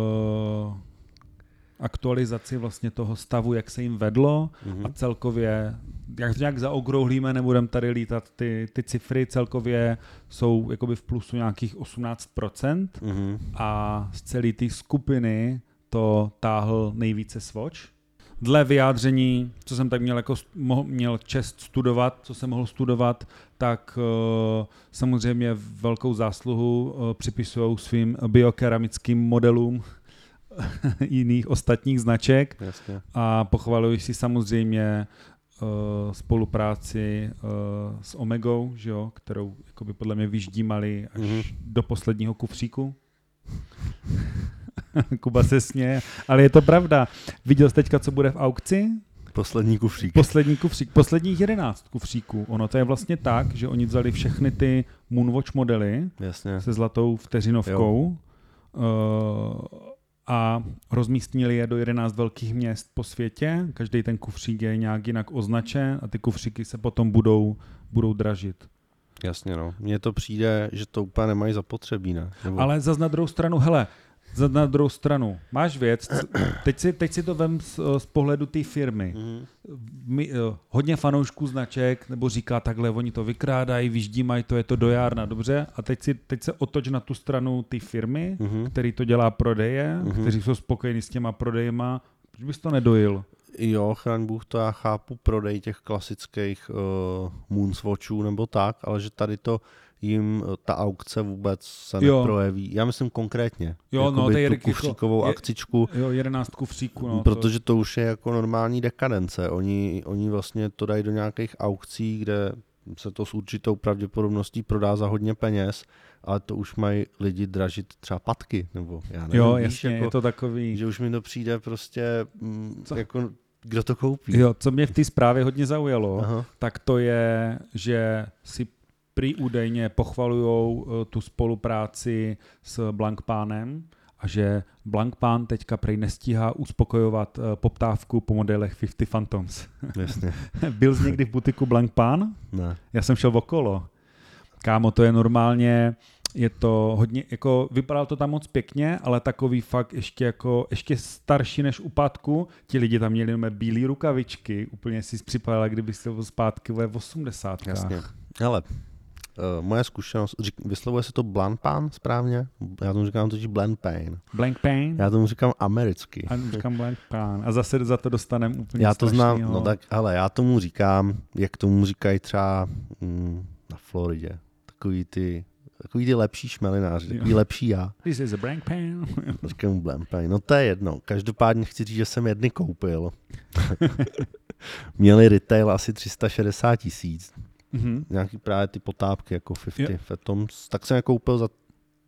aktualizaci vlastně toho stavu, jak se jim vedlo Mhm. a celkově, jak to nějak zaokrouhlíme, nebudeme tady lítat ty, ty cifry, celkově jsou jakoby v plusu nějakých 18% Mhm. a z celé té skupiny to táhl nejvíce Swatch. Dle vyjádření, co jsem tak měl, jako, mohl, měl čest studovat, co jsem mohl studovat, tak uh, samozřejmě velkou zásluhu uh, připisují svým biokeramickým modelům jiných ostatních značek Jasně. a pochvaluji si samozřejmě uh, spolupráci uh, s Omegou, že jo, kterou jakoby podle mě vyždímali až Mhm. mm-hmm. do posledního kufříku. Kuba se směje, ale je to pravda. Viděl jsi teďka, co bude v aukci? Poslední kufřík. Poslední kufřík, posledních jedenáct kufříků. Ono to je vlastně tak, že oni vzali všechny ty Moonwatch modely Jasně. se zlatou vteřinovkou uh, a rozmístnili je do 11 velkých měst po světě. Každý ten kufřík je nějak jinak označen a ty kufříky se potom budou, budou dražit. Jasně, no. Mně to přijde, že to úplně nemají zapotřebí, ne? Nebo... Ale za na druhou stranu, hele, na druhou stranu, máš věc, teď si, teď si to vem z, z pohledu té firmy. Mhm. My, eh, hodně fanoušků značek, nebo říká takhle, oni to vykrádají, vyždímají, to je to dojárna, dobře? A teď, si, teď se otoč na tu stranu té firmy, Mhm. který to dělá prodeje, Mhm. kteří jsou spokojení s těma prodejema, proč bys to nedojil? Jo, chraň Bůh, to já chápu prodej těch klasických uh, Moonswatchů nebo tak, ale že tady to jim uh, ta aukce vůbec se Jo. neprojeví. Já myslím konkrétně. Jo, no, Jakoby tu kufříkovou je- akcičku, Jo, jedenáctku vříku, no. protože to už je jako normální dekadence. Oni, oni vlastně to dají do nějakých aukcí, kde se to s určitou pravděpodobností prodá za hodně peněz, ale to už mají lidi dražit třeba patky, nebo já nevím, jo, jasně, jako, je to takový... že už mi to přijde prostě, mm, Co? jako, kdo to koupí. Jo, co mě v té zprávě hodně zaujalo, Aha. tak to je, že si prý údajně pochvalujou eh, tu spolupráci s Blankpánem a že Blankpán teďka prej nestíhá uspokojovat eh, poptávku po modelech 50 Phantoms. Jasně, Byl jsi někdy v butiku Blankpán? ne. Já jsem šel okolo. Kámo, to je normálně, je to hodně, jako vypadalo to tam moc pěkně, ale takový fakt ještě jako, ještě starší než u Pátku. Ti lidi tam měli jenom bílé rukavičky, úplně si připadala, kdyby se byl zpátky ve 80. Jasně. Hele, uh, moje zkušenost, řík, vyslovuje se to Blanpan správně? Já tomu říkám totiž Blanpain. Blank Pain? Já tomu říkám americky. A říkám Blank Pain. A zase za to dostaneme úplně Já to znám, strašnýho- no tak, ale já tomu říkám, jak tomu říkají třeba mm, na Floridě. Takový ty, takový ty lepší šmelináři, takový Jo. lepší já. This is a Blank Pain. Říkám mu Blanpain. No to je jedno. Každopádně chci říct, že jsem jedny koupil. Měli retail asi 360 tisíc. Mhm. nějaký právě ty potápky jako 50 Jo. Phantoms, tak jsem je koupil za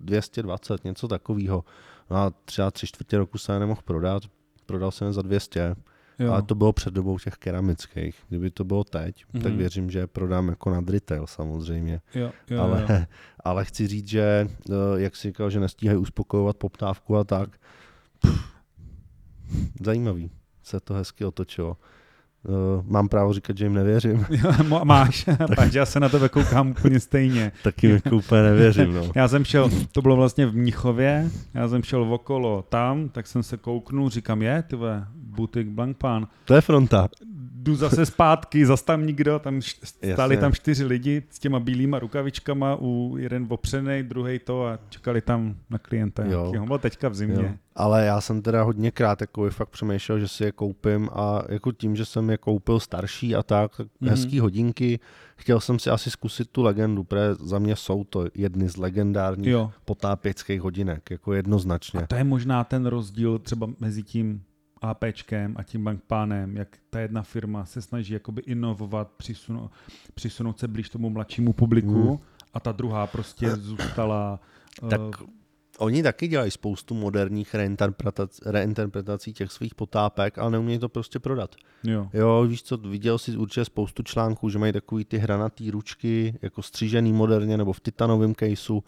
220, něco takového. No a třeba tři čtvrtě roku jsem je nemohl prodat, prodal jsem je za 200, Jo. ale to bylo před dobou těch keramických. Kdyby to bylo teď, mm-hmm. tak věřím, že je prodám jako nad retail samozřejmě. jo, jo, ale, jo. ale chci říct, že eh, jak si říkal, že nestíhají uspokojovat poptávku a tak, pff, zajímavý se to hezky otočilo. Uh, mám právo říkat, že jim nevěřím. Máš, tak já se na tebe koukám úplně stejně. Taky mi jako úplně nevěřím. No. Já jsem šel, to bylo vlastně v Mnichově, já jsem šel okolo tam, tak jsem se kouknul, říkám, je, ty vole, butik Blankpán. To je fronta. Jdu zase zpátky, zas tam nikdo, tam stáli Jasně. tam čtyři lidi s těma bílýma rukavičkama, u jeden opřenej, druhý to a čekali tam na klienta. Jo. Bylo teďka v zimě. Jo. Ale já jsem teda hodněkrát jako fakt přemýšlel, že si je koupím a jako tím, že jsem je koupil starší a tak, tak Mhm. mm-hmm. hezký hodinky, chtěl jsem si asi zkusit tu legendu, protože za mě jsou to jedny z legendárních Jo. potápěckých hodinek, jako jednoznačně. A to je možná ten rozdíl třeba mezi tím APčkem a tím bankpánem, jak ta jedna firma se snaží jakoby inovovat, přisunout, přisunout se blíž tomu mladšímu publiku Hmm. a ta druhá prostě zůstala Tak eh, Oni taky dělají spoustu moderních reinterpretací, reinterpretací těch svých potápek, ale neumějí to prostě prodat. jo. Jo, víš co, viděl jsi určitě spoustu článků, že mají takový ty hranatý ručky, jako střížený moderně nebo v titanovém caseu,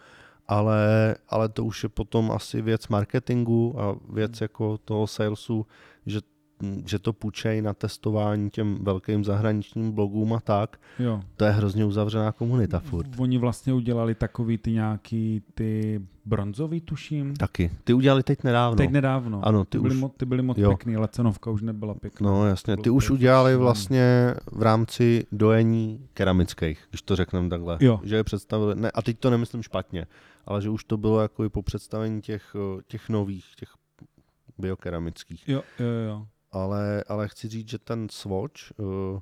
ale, ale to už je potom asi věc marketingu a věc jako toho salesu, že, že to půjčej na testování těm velkým zahraničním blogům a tak. jo. To je hrozně uzavřená komunita furt. Oni vlastně udělali takový ty nějaký ty bronzový, tuším. Taky. Ty udělali teď nedávno. Teď nedávno. Ano, ty, ty byly, už- mo- ty byly moc jo. pěkný, ale cenovka už nebyla pěkná. No jasně, ty už udělali vlastně v rámci dojení keramických, když to řekneme takhle. Jo. Že je představili, ne, a teď to nemyslím špatně, ale že už to bylo jako i po představení těch, eh, těch nových, těch biokeramických. Jo, jo, jo. Ale, ale chci říct, že ten Swatch eh,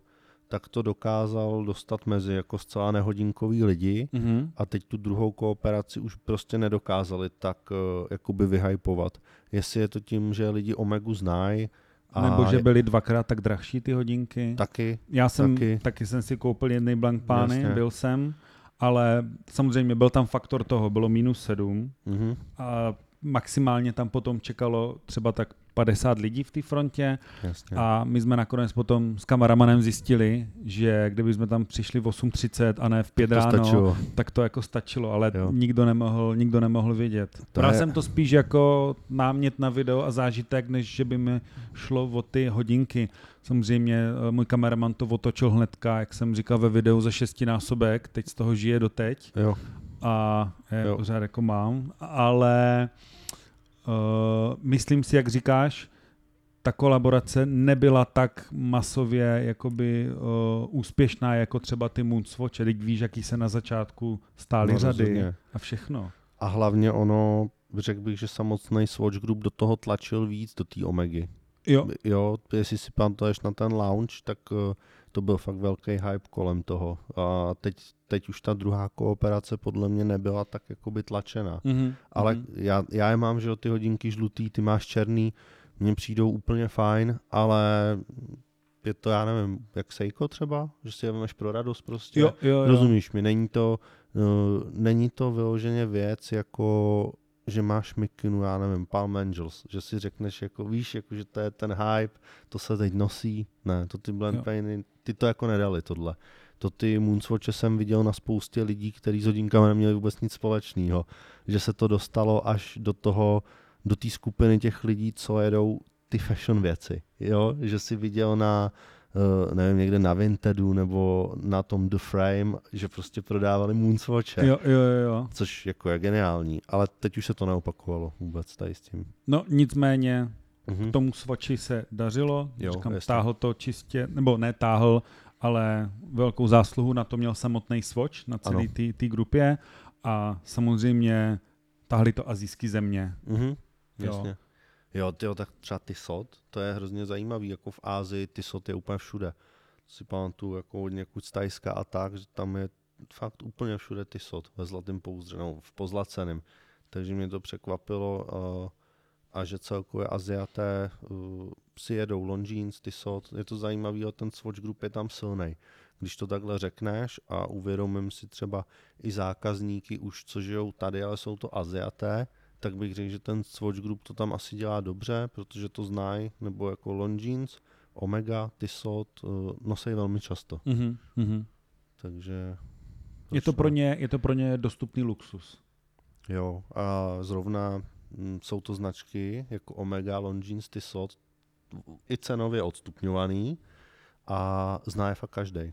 tak to dokázal dostat mezi jako zcela nehodinkový lidi Mhm. a teď tu druhou kooperaci už prostě nedokázali tak uh, jakoby vyhypovat. Jestli je to tím, že lidi Omegu znají a Nebo že byly dvakrát tak drahší ty hodinky. taky, Já jsem, Taky. taky, jsem si koupil jednej blankpány, Jasně. byl jsem, ale samozřejmě byl tam faktor toho, bylo minus sedm. Mhm, a maximálně tam potom čekalo třeba tak 50 lidí v té frontě jasně. a my jsme nakonec potom s kameramanem zjistili, že kdyby jsme tam přišli v 8.30 a ne v 5 to ráno, stačilo. tak to jako stačilo, ale Jo. nikdo nemohl, nikdo nemohl vědět. To Bral je- jsem to spíš jako námět na video a zážitek, než že by mi šlo o ty hodinky. Samozřejmě eh, můj kameraman to otočil hnedka, jak jsem říkal ve videu, za šestinásobek, teď z toho žije doteď Jo, a je Jo. pořád jako mám, ale uh, myslím si, jak říkáš, ta kolaborace nebyla tak masově jakoby uh, úspěšná jako třeba ty Moonswatche, teď víš, jaký se na začátku stály No, řady rozhodně. a všechno. a hlavně ono, řekl bych, že samotný Swatch Group do toho tlačil víc, do té Omegy. Jo, Jo, jestli si pamatuješ na ten launch, tak eh, to byl fakt velký hype kolem toho. A teď, teď už ta druhá kooperace podle mě nebyla tak jakoby tlačená. mm-hmm. Ale já, já je mám, že ty hodinky žlutý, ty máš černý, mně přijdou úplně fajn, ale je to, já nevím, jak Seiko třeba, že si je vemeš pro radost prostě. jo, jo, jo. Rozumíš mi, není to, uh, není to vyloženě věc jako že máš mikinu, já nevím, Palm Angels, že si řekneš, jako víš, jako, že to je ten hype, to se teď nosí, ne, to ty Blend. Painy, ty to jako nedali tohle. To ty Moonswatche jsem viděl na spoustě lidí, kteří s hodinkami neměli vůbec nic společného. Že se to dostalo až do toho, do té skupiny těch lidí, co jedou ty fashion věci. Jo? Že si viděl na, uh, nevím, někde na Vintedu nebo na tom The Frame, že prostě prodávali Moonswatche. Jo, jo, jo, jo. Což jako je geniální, ale teď už se to neopakovalo vůbec tady s tím. No nicméně Mhm. tomu Swatchi se dařilo, Jo, říkám, jasně. táhl to čistě, nebo ne táhl, ale velkou zásluhu na to měl samotný Swatch na celé té grupě a samozřejmě tahli to azijské země. Mhm. Jo. Jasně. Jo, tyjo, tak třeba Tissot, to je hrozně zajímavý, jako v Ázii Tissot je úplně všude. Si pamatuju jako někud z Tajska a tak, že tam je fakt úplně všude Tissot ve zlatém pouzdře, no, v pozlaceném. Takže mě to překvapilo uh, a že celkově Aziaté uh, si jedou Longines, Tissot, je to zajímavý, ale ten Swatch Group je tam silný. Když to takhle řekneš a uvědomím si třeba i zákazníky už, co žijou tady, ale jsou to Aziaté, tak bych řekl, že ten Swatch Group to tam asi dělá dobře, protože to znají, nebo jako Longines, Omega, Tissot uh, nosej velmi často. Mhm, mhm. Takže... Je, to proč pro ně, je to pro ně dostupný luxus. Jo, a zrovna jsou to značky jako Omega, Longines, Tissot, i cenově odstupňovaný, a zná je fakt každý.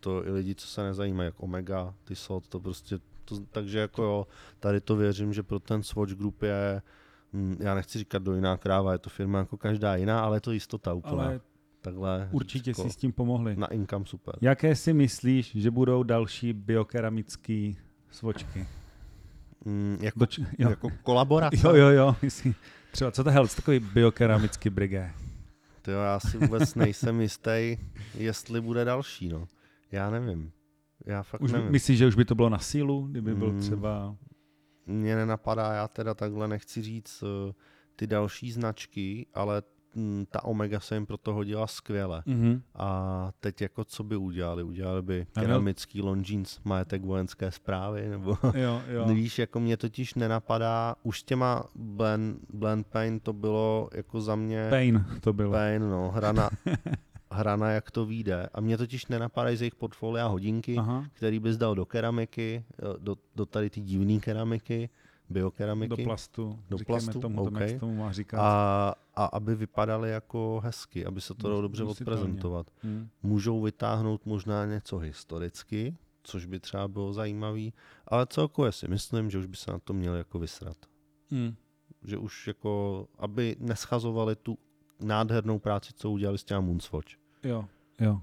To i lidi, co se nezajímají, jak Omega, ty SOT, to prostě, to, takže jako jo, tady to věřím, že pro ten Swatch Group je, hm, já nechci říkat do jiná kráva, je to firma jako každá jiná, ale je to jistota úplná. Ale Takhle určitě jako si s tím pomohli. na income super. Jaké si myslíš, že budou další biokeramické svočky? Mm, jako, Doč- jo. jako kolaborace. jo, jo, jo, myslím. Třeba, co to je, takový biokeramický brigé? Tyjo, já si vůbec nejsem jistý, jestli bude další, no. Já nevím. Já fakt Už nevím. myslíš, že už by to bylo na sílu, kdyby byl Mm. třeba... Mně nenapadá, já teda takhle nechci říct uh, ty další značky, ale ta Omega se jim proto hodila skvěle. Mhm. A teď jako co by udělali? Udělali by keramický Longines, majetek vojenské zprávy, nebo Jo, jo. Víš, jako mě totiž nenapadá, už s těma blend, blend Pain to bylo jako za mě Pain to bylo. Pain, no, hrana, hrana jak to vyjde. A mě totiž nenapadají z jejich portfolia hodinky, Aha, který bys dal do keramiky, eh, do, do tady ty divné keramiky, biokeramiky. do plastu. Do plastu, tomu, tomu, OK. jak se tomu má říkat. a, a aby vypadaly jako hezky, aby se to dalo dobře odprezentovat. Hm. Můžou vytáhnout možná něco historicky, což by třeba bylo zajímavý, ale celkově si myslím, že už by se na to měli jako vysrat. Hm. Že už jako, aby neschazovali tu nádhernou práci, co udělali s těma Moonswatch. Jo, jo.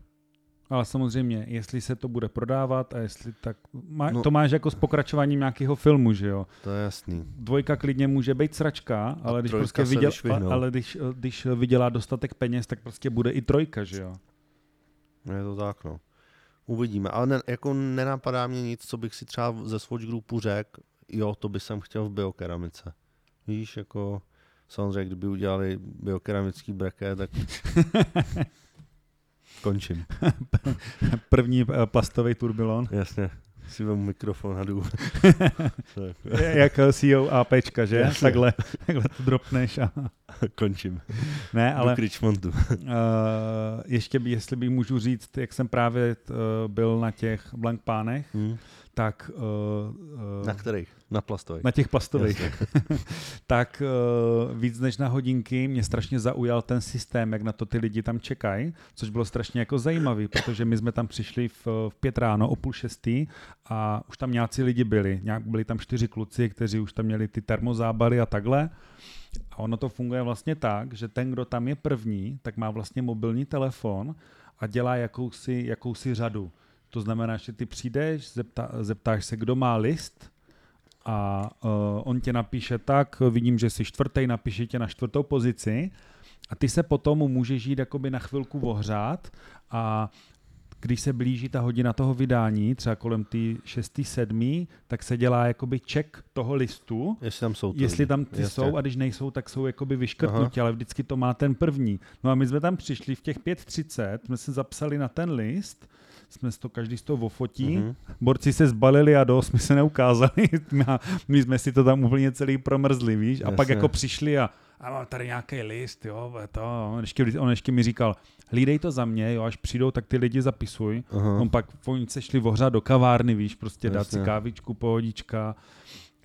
Ale samozřejmě, jestli se to bude prodávat a jestli tak... Má, No. to máš jako s pokračováním nějakého filmu, že jo? To je jasný. Dvojka klidně může být sračka, ale když prostě viděl, ale když, když vydělá dostatek peněz, tak prostě bude i trojka, že jo? Je to tak, no. Uvidíme, ale ne, jako nenapadá mě nic, co bych si třeba ze Swatch Groupu řekl, jo, to by jsem chtěl v biokeramice. Víš, jako samozřejmě, kdyby udělali biokeramický breke, tak končím. První eh, plastový turbilon. Jasně, si vemu mikrofon a jdu. Jak CEO APčka, že? Jasně. Takhle, takhle to dropneš a... končím. Ne, Ale... Do uh, ještě by, jestli by můžu říct, jak jsem právě uh, byl na těch blank pánech, Hm? Tak uh, uh, Na kterých? Na plastových. na těch plastových, tak uh, víc než na hodinky mě strašně zaujal ten systém, jak na to ty lidi tam čekají, což bylo strašně jako zajímavý, protože my jsme tam přišli v, v pět ráno o půl šestý a už tam nějací lidi byli. Nějak byli tam čtyři kluci, kteří už tam měli ty termozábaly a takhle. A ono to funguje vlastně tak, že ten, kdo tam je první, tak má vlastně mobilní telefon a dělá jakousi, jakousi řadu. To znamená, že ty přijdeš, zeptá, zeptáš se, kdo má list a uh, on tě napíše tak, vidím, že jsi čtvrtý, napíše tě na čtvrtou pozici a ty se potom můžeš jít jakoby na chvilku ohřát a když se blíží ta hodina toho vydání, třeba kolem ty 6. 7. tak se dělá jakoby check toho listu, Jestli tam jsou ty jestli tam ty Jasně. jsou a když nejsou, tak jsou jakoby vyškrtnutí, ale vždycky to má ten první. No a my jsme tam přišli v těch 5.30, jsme se zapsali na ten list, jsme to každý z toho ofotí, Mhm. borci se zbalili a do osmi se neukázali, my jsme si to tam úplně celý promrzli, víš, a pak Jasně. jako přišli a, a mám tady nějaký list, jo, to, on ještě, on ještě mi říkal, hlídej to za mě, jo, až přijdou, tak ty lidi zapisuj. Aha. On pak oni se šli ohřát do kavárny, víš, prostě dát si Jasně. kávičku, pohodička.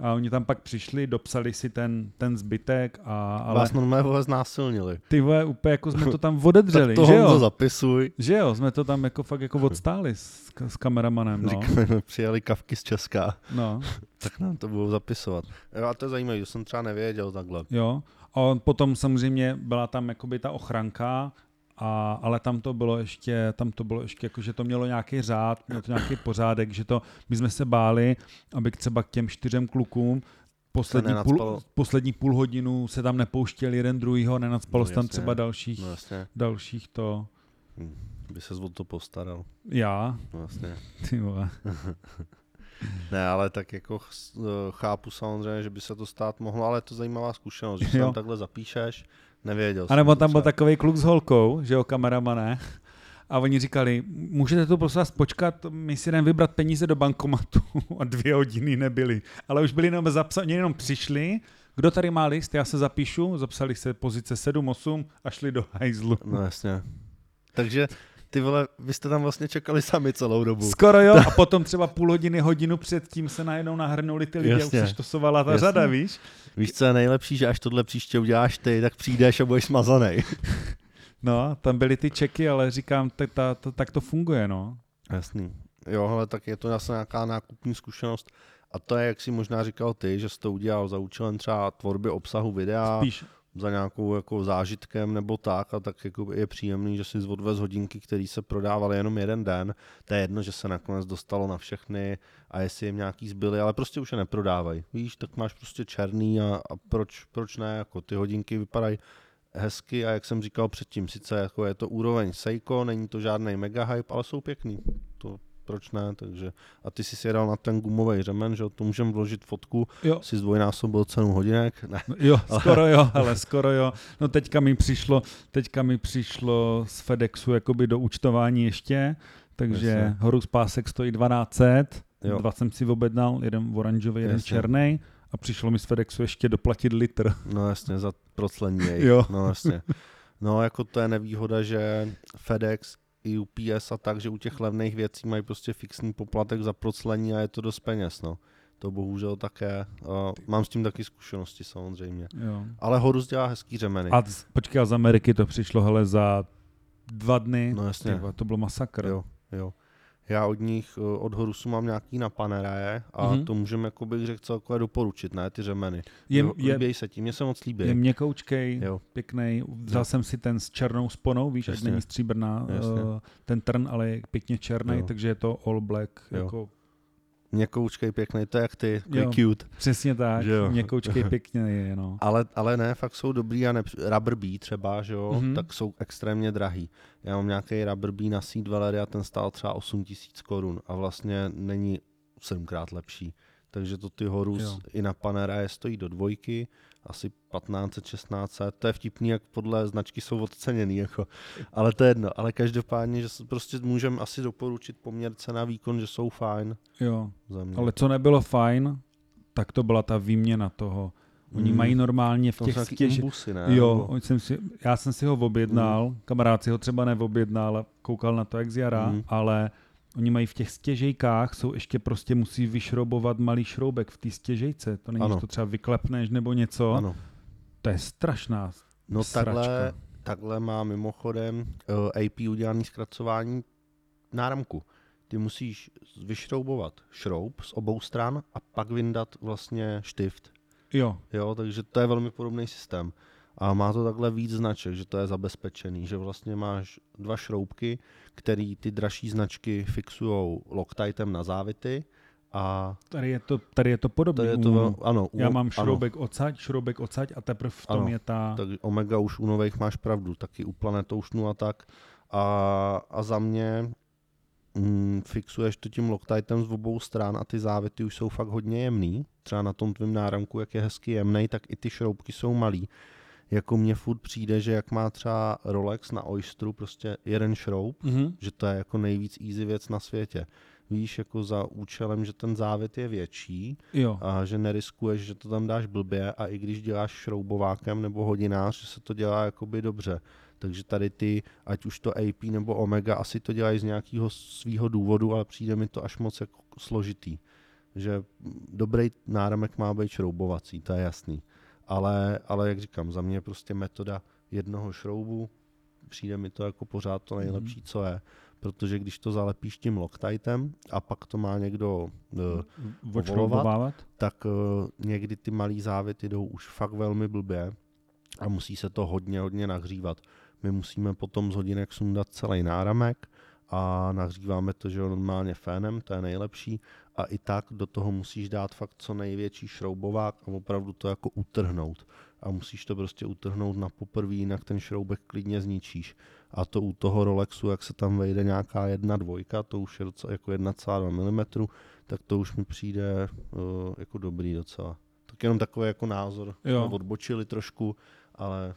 A oni tam pak přišli, dopsali si ten, ten zbytek, a, ale Vás normálně vole znásilnili. ty vole, úplně jako jsme to tam odedřeli, tak to že jo? zapisuj. Že jo, jsme to tam jako fakt jako odstáli s, s kameramanem, no. Říkáme, jsme přijeli kavky z Česka, no. tak nám to budou zapisovat. Jo, a to je zajímavé, to jsem třeba nevěděl takhle. Jo. A potom samozřejmě byla tam jakoby ta ochranka, a, ale tam to bylo ještě, tam to bylo ještě jako, že to mělo nějaký řád, mělo to nějaký pořádek, že to, my jsme se báli, aby třeba k těm čtyřem klukům poslední půl, poslední půl hodinu se tam nepouštěl jeden druhýho, nenacpalo No tam třeba dalších, No jasně, dalších to, Hm, by se o to postaral. já, No jasně. ty vole. Ne, ale tak jako ch- chápu samozřejmě, že by se to stát mohlo, ale je to zajímavá zkušenost, že se tam takhle zapíšeš, nevěděl A nebo jsem to tam byl takový kluk s holkou, že jo, kameramané. A oni říkali, můžete tu prosím vás počkat, my si jdeme vybrat peníze do bankomatu. A dvě hodiny nebyly. Ale už byli jenom zapsaní, jenom přišli, kdo tady má list, já se zapíšu, zapsali se pozice 7-8 a šli do hajzlu. No jasně. Takže ty vole, vy jste tam vlastně čekali sami celou dobu. Skoro jo, a potom třeba půl hodiny, hodinu předtím se najednou nahrnuli ty lidi a už Jasně. se ta Jasně. řada, víš? Víš, co je nejlepší, že až tohle příště uděláš ty, tak přijdeš a budeš smazaný. No, tam byly ty čeky, ale říkám, tak, ta, ta, tak to funguje, no. Jasný. Jo, ale tak je to zase nějaká nákupní zkušenost. A to je, jak si možná říkal ty, že jsi to udělal za účelem třeba tvorby obsahu videa. Spíš, za nějakou jako zážitkem nebo tak a tak jako je příjemný, že si odvez hodinky, které se prodávaly jenom jeden den. To je jedno, že se nakonec dostalo na všechny a jestli jim nějaký zbyly, ale prostě už je neprodávají. Víš, tak máš prostě černý a, a proč, proč ne, jako ty hodinky vypadají hezky a jak jsem říkal předtím, sice jako je to úroveň Seiko, není to žádný mega hype, ale jsou pěkný. Ne, takže a ty jsi si jedal na ten gumový řemen, že to můžeme vložit fotku, jo. si zdvojnásobil cenu hodinek, ne. No, jo, skoro jo, ale skoro jo. No teďka mi přišlo, teďka mi přišlo z FedExu jakoby do účtování ještě, takže Jasně. Horus pásek stojí 1200, Jo. dva jsem si objednal, jeden oranžový, jeden černý a přišlo mi z FedExu ještě doplatit litr. No jasně, za proclení jej. Jo. No jasně. No jako to je nevýhoda, že FedEx i UPS a tak, že u těch levných věcí mají prostě fixní poplatek za proclení a je to dost peněz, no. To bohužel také, uh, mám s tím taky zkušenosti samozřejmě. Jo. Ale Horus dělá hezký řemeny. A z, počkej, a z Ameriky to přišlo hele za dva dny, No jasně. Ty vole, to bylo masakr. Jo, jo. Já od nich, eh, od Horusu mám nějaký na paneraje a Mhm. mm-hmm. to můžeme, jako bych řekl, celkově doporučit, ne, ty řemeny. Je, je, líběj se tím, mě se moc líbí. je měkoučkej, Jo. pěkný. Vzal Jo. jsem si ten s černou sponou, víš, ať Jasně. není stříbrná, Jasně. uh, ten trn, ale je pěkně černý, Jo. takže je to all black. Jo. Jako, Měkoučkej, pěkný, to je jak ty, Jo. cute. přesně tak, Že jo. měkoučkej pěkně je, no. Ale, ale ne, fakt jsou dobrý a ne, Rubber Bee třeba, že jo, Mhm. mm-hmm. tak jsou extrémně drahý. Já mám nějaký Rubber Bee na Seed Valery a ten stál třeba 8 tisíc korun a vlastně není sedmkrát lepší. Takže to ty Horus Jo. i na Panera je stojí do dvojky, asi 1500, 1600. To je vtipný, jak podle značky jsou odceněný, jako. ale to je jedno. Ale každopádně, že prostě můžeme asi doporučit poměr cena výkon, že jsou fajn Jo, ale co nebylo fajn, tak to byla ta výměna toho. Oni Mm. mají normálně v to těch stěž... ne? Jo, Nebo- on jsem si, já jsem si ho objednal, kamarád si ho třeba neobjednal, a koukal na to jak z jara, Mhm. ale oni mají v těch stěžejkách, jsou ještě prostě musí vyšroubovat malý šroubek v té stěžejce. To není, Ano. že to třeba vyklepneš nebo něco. Ano. To je strašná No sračka. takhle, takhle má mimochodem uh, AP udělaný zkracování náramku. Ty musíš vyšroubovat šroub z obou stran a pak vyndat vlastně štift. Jo, Jo, takže to je velmi podobný systém. A má to takhle víc značek, že to je zabezpečený, že vlastně máš dva šroubky, který ty dražší značky fixují Loctitem na závity a tady je to, tady je to podobné. to je to, ano, u- Já mám ano, šroubek odsaď, šroubek odsaď a teprve v tom Ano, je ta... Tak Omega už u nových máš pravdu, taky u Planetoušnu a tak. A, a za mě mm, fixuješ to tím Loctitem z obou stran a ty závity už jsou fakt hodně jemný. Třeba na tom tvém náramku, jak je hezky jemný, tak i ty šroubky jsou malý. Jako mně furt přijde, že jak má třeba Rolex na Oysteru prostě jeden šroub, Mhm. že to je jako nejvíc easy věc na světě. Víš, jako za účelem, že ten závit je větší, Jo, a že neriskuješ, že to tam dáš blbě a i když děláš šroubovákem nebo hodinář, že se to dělá jakoby dobře. Takže tady ty, ať už to AP nebo Omega, asi to dělají z nějakého svého důvodu, ale přijde mi to až moc jako složitý. Že dobrý náramek má být šroubovací, to je jasný. Ale, ale jak říkám, za mě prostě metoda jednoho šroubu, přijde mi to jako pořád to nejlepší, co je. Protože když to zalepíš tím Loctitem a pak to má někdo eh, odšroubovávat. tak uh, někdy ty malý závity jdou už fakt velmi blbě a musí se to hodně, hodně nahřívat. My musíme potom z hodinek sundat celý náramek a nahříváme to, že normálně fénem, to je nejlepší a i tak do toho musíš dát fakt co největší šroubovák a opravdu to jako utrhnout. A musíš to prostě utrhnout na poprvé, jinak ten šroubek klidně zničíš. A to u toho Rolexu, jak se tam vejde nějaká jedna dvojka, to už je docela jako 1,2 mm, tak to už mi přijde uh, jako dobrý docela. Tak jenom takový jako názor. Jo. Odbočili trošku, ale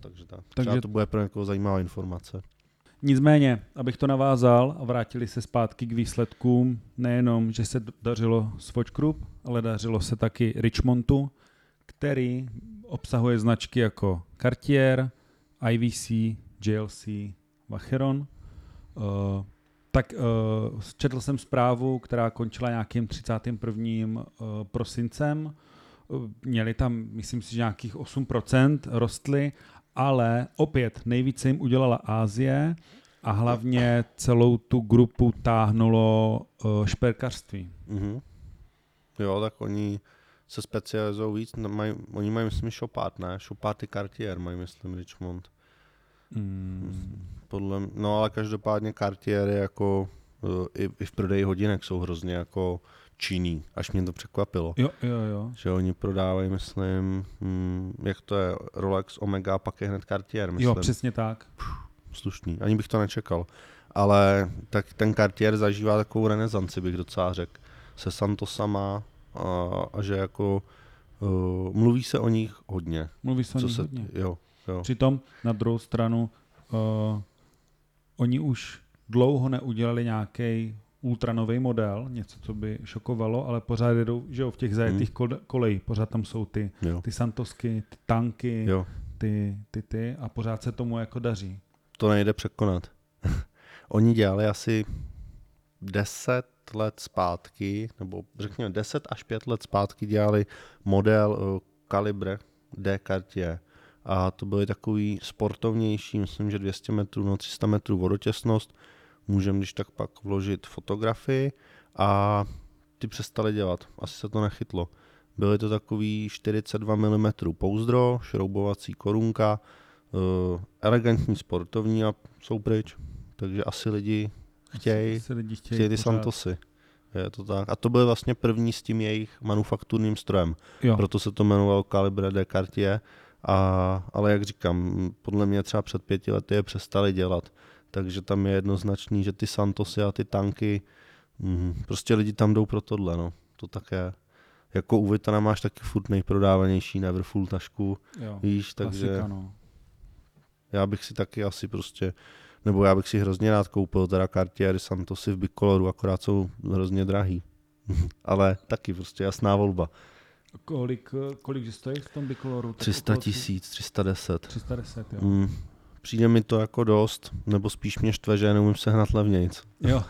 takže tak. Takže- Takže... Třeba to bude pro někoho zajímavá informace. Nicméně, abych to navázal a vrátili se zpátky k výsledkům, nejenom, že se dařilo Swatch Group, ale dařilo se taky Richmondu, který obsahuje značky jako Cartier, IVC, JLC, Vacheron. Uh, tak uh, četl jsem zprávu, která končila nějakým 31. Uh, prosincem. Uh, měli tam, myslím si, že nějakých 8% rostly ale opět nejvíce jim udělala Ázie a hlavně celou tu grupu táhnulo uh, šperkařství. Mhm. Jo, tak oni se specializují víc, no, mají, oni mají, myslím, Chopard, ne? I Cartier mají, myslím, Richmond. Mm. Podle, no ale každopádně Cartier je jako i, i v prodeji hodinek jsou hrozně jako činný, až mě to překvapilo. Jo, jo, jo. Že oni prodávají, myslím, hm, jak to je, Rolex Omega, pak je hned Cartier, myslím. Jo, přesně tak. Slušný, ani bych to nečekal. Ale tak ten Cartier zažívá takovou renesanci, bych docela řekl, se Santosama a, a že jako uh, mluví se o nich hodně. Mluví se o nich se, hodně. jo, jo. Přitom na druhou stranu uh, oni už dlouho neudělali nějaký ultranový model, něco, co by šokovalo, ale pořád jedou, že jo, v těch zajetých hmm. kolejích, pořád tam jsou ty, jo. ty Santosky, ty tanky, jo. ty, ty, ty a pořád se tomu jako daří. To nejde překonat. Oni dělali asi 10 let zpátky, nebo řekněme 10 až 5 let zpátky dělali model Calibre D Cartier. A to byly takový sportovnější, myslím, že 200 metrů, no 300 metrů vodotěsnost. Můžeme když tak pak vložit fotografii a ty přestali dělat. Asi se to nechytlo. Byly to takový 42 mm pouzdro, šroubovací korunka, uh, elegantní sportovní a jsou pryč. Takže asi lidi chtějí, Asi lidi chtějí, chtějí ty pořád. Santosy. Je to tak. A to byl vlastně první s tím jejich manufakturním strojem. Jo, Proto se to jmenovalo Calibre de Cartier. A, ale jak říkám, podle mě třeba před pěti lety je přestali dělat. Takže tam je jednoznačný, že ty Santosy a ty tanky, mm, prostě lidi tam jdou pro tohle, no. To tak je. Jako u Vitana máš taky furt nejprodávanější Neverfull tašku, jo. víš, takže Klasika, no. já bych si taky asi prostě, nebo já bych si hrozně rád koupil teda Cartier Santosy v bicoloru, akorát jsou hrozně drahý. Ale taky prostě jasná volba. Kolik, kolik že stojí v tom bikoloru? Tak 300 okolo tisíc, 310. 310, jo. Mm, přijde mi to jako dost, nebo spíš mě štve, že neumím sehnat levnějc. Jo,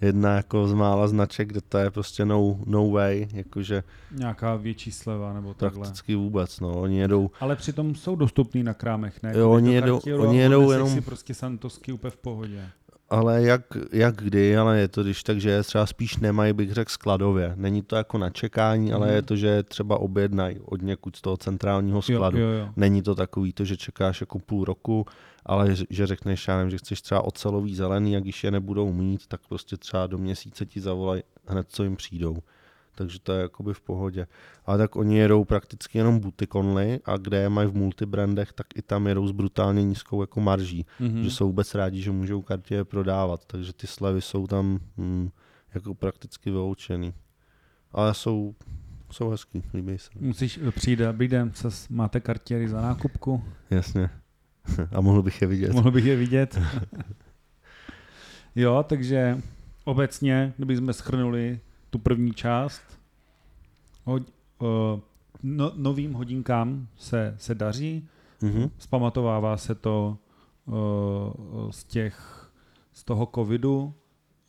Jedna jako z mála značek, kde to je prostě no, no way, jakože nějaká větší sleva nebo takhle. prakticky vůbec, no, oni jedou, Ale přitom jsou dostupný na krámech, ne? Jo, oni do jedou- oni jedou jenom- si prostě Santosky úplně v pohodě. Ale jak, jak kdy, ale je to když tak, že třeba spíš nemají, bych řekl, skladově. Není to jako na čekání, ale Mhm. je to, že třeba objednají od někud z toho centrálního skladu. Jo, jo, jo. Není to takový to, že čekáš jako půl roku, ale že- že řekneš, já nevím, že chceš třeba ocelový zelený a když je nebudou mít, tak prostě třeba do měsíce ti zavolají hned, co jim přijdou. Takže to je jakoby v pohodě. Ale tak oni jedou prakticky jenom boutique only a kde je mají v multibrandech, tak i tam jedou s brutálně nízkou jako marží. Mhm. Že jsou vůbec rádi, že můžou Cartier prodávat. Takže ty slevy jsou tam hm, jako prakticky vyloučený. Ale jsou, jsou hezký, líbí se. Musíš přijít a den, co máte kartěry za nákupku, Jasně. A mohl bych je vidět. mohl bych je vidět. jo, takže obecně, kdybychom schrnuli tu první část, hod, uh, no, novým hodinkám se, se daří, Mhm. Zpamatovává se to uh, z těch, z toho covidu,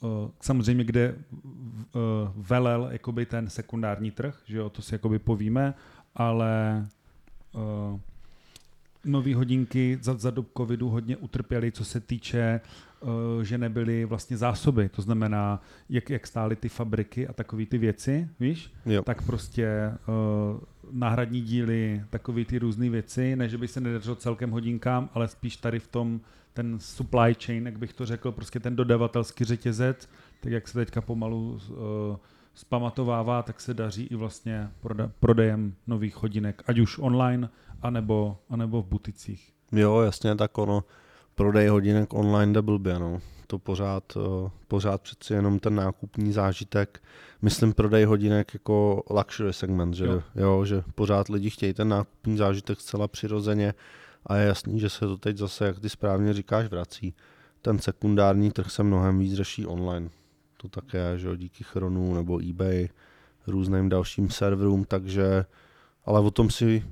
uh, samozřejmě kde uh, velel jakoby ten sekundární trh, že jo, to si jakoby povíme, ale uh, nový hodinky za, za dob covidu hodně utrpěly, co se týče, uh, že nebyly vlastně zásoby, to znamená, jak, jak stály ty fabriky a takové ty věci, víš? Jo. tak prostě uh, náhradní díly, takové ty různé věci, ne, že by se nedařilo celkem hodinkám, ale spíš tady v tom ten supply chain, jak bych to řekl, prostě ten dodavatelský řetězec, tak jak se teďka pomalu uh, spamatovává, tak se daří i vlastně prodejem nových hodinek, ať už online, anebo, anebo v buticích. Jo, jasně, tak ono, prodej hodinek online jde blbě, no. To pořád, uh, pořád přeci jenom ten nákupní zážitek. Myslím prodej hodinek jako luxury segment, že, Jo. jo. Jo, že pořád lidi chtějí ten nákupní zážitek zcela přirozeně a je jasný, že se to teď zase, jak ty správně říkáš, vrací. Ten sekundární trh se mnohem víc řeší online. To také, že jo, díky Chronu nebo eBay, různým dalším serverům, takže, ale o tom si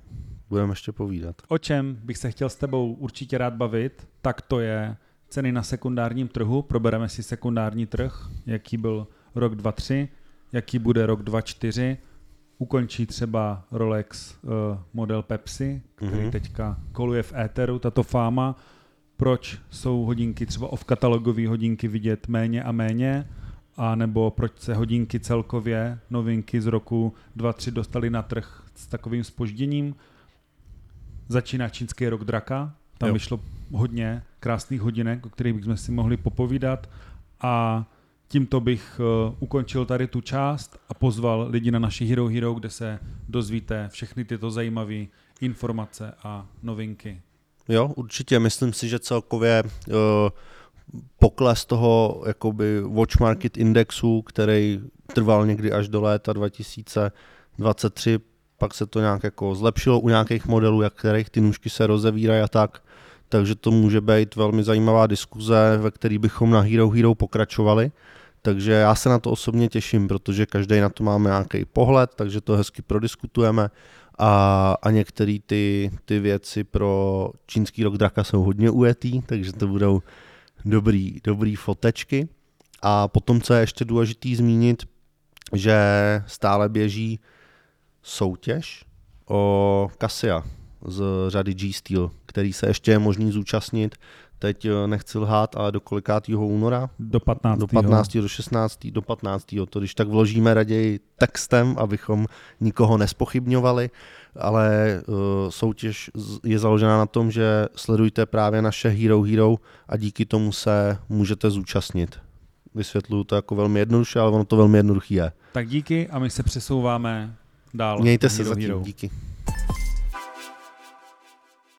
budeme ještě povídat. O čem bych se chtěl s tebou určitě rád bavit, tak to je ceny na sekundárním trhu. Probereme si sekundární trh, jaký byl rok 2023, jaký bude rok 2024 ukončí třeba Rolex uh, model Pepsi, který mm-hmm. teďka koluje v éteru, tato fáma, proč jsou hodinky třeba off-katalogové hodinky vidět méně a méně, a nebo proč se hodinky celkově, novinky z roku 2-3 dostaly na trh s takovým spožděním. Začíná čínský rok draka, tam jo. vyšlo hodně krásných hodinek, o kterých bychom si mohli popovídat a tímto bych uh, ukončil tady tu část a pozval lidi na naši Hero Hero, kde se dozvíte všechny tyto zajímavé informace a novinky. Jo, určitě. Myslím si, že celkově uh, pokles toho jakoby watch market indexu, který trval někdy až do léta 2023, pak se to nějak jako zlepšilo u nějakých modelů, jak kterých ty nůžky se rozevírají a tak. Takže to může být velmi zajímavá diskuze, ve které bychom na Hero Hero pokračovali. Takže já se na to osobně těším, protože každý na to máme nějaký pohled, takže to hezky prodiskutujeme a, a některé ty, ty věci pro čínský rok draka jsou hodně ujetý, takže to budou dobrý, dobrý fotečky. A potom, co je ještě důležitý zmínit, že stále běží soutěž o Cassia z řady G-Steel, který se ještě je možný zúčastnit. Teď eh, nechci lhát, ale do kolikátého února? Do 15. Do 15. do 16. do 15. To když tak vložíme raději textem, abychom nikoho nespochybňovali, ale uh, soutěž je založena na tom, že sledujte právě naše Hero Hero a díky tomu se můžete zúčastnit. Vysvětluju to jako velmi jednoduše, ale ono to velmi jednoduché je. Tak díky a my se přesouváme dál. Mějte se zatím, díky.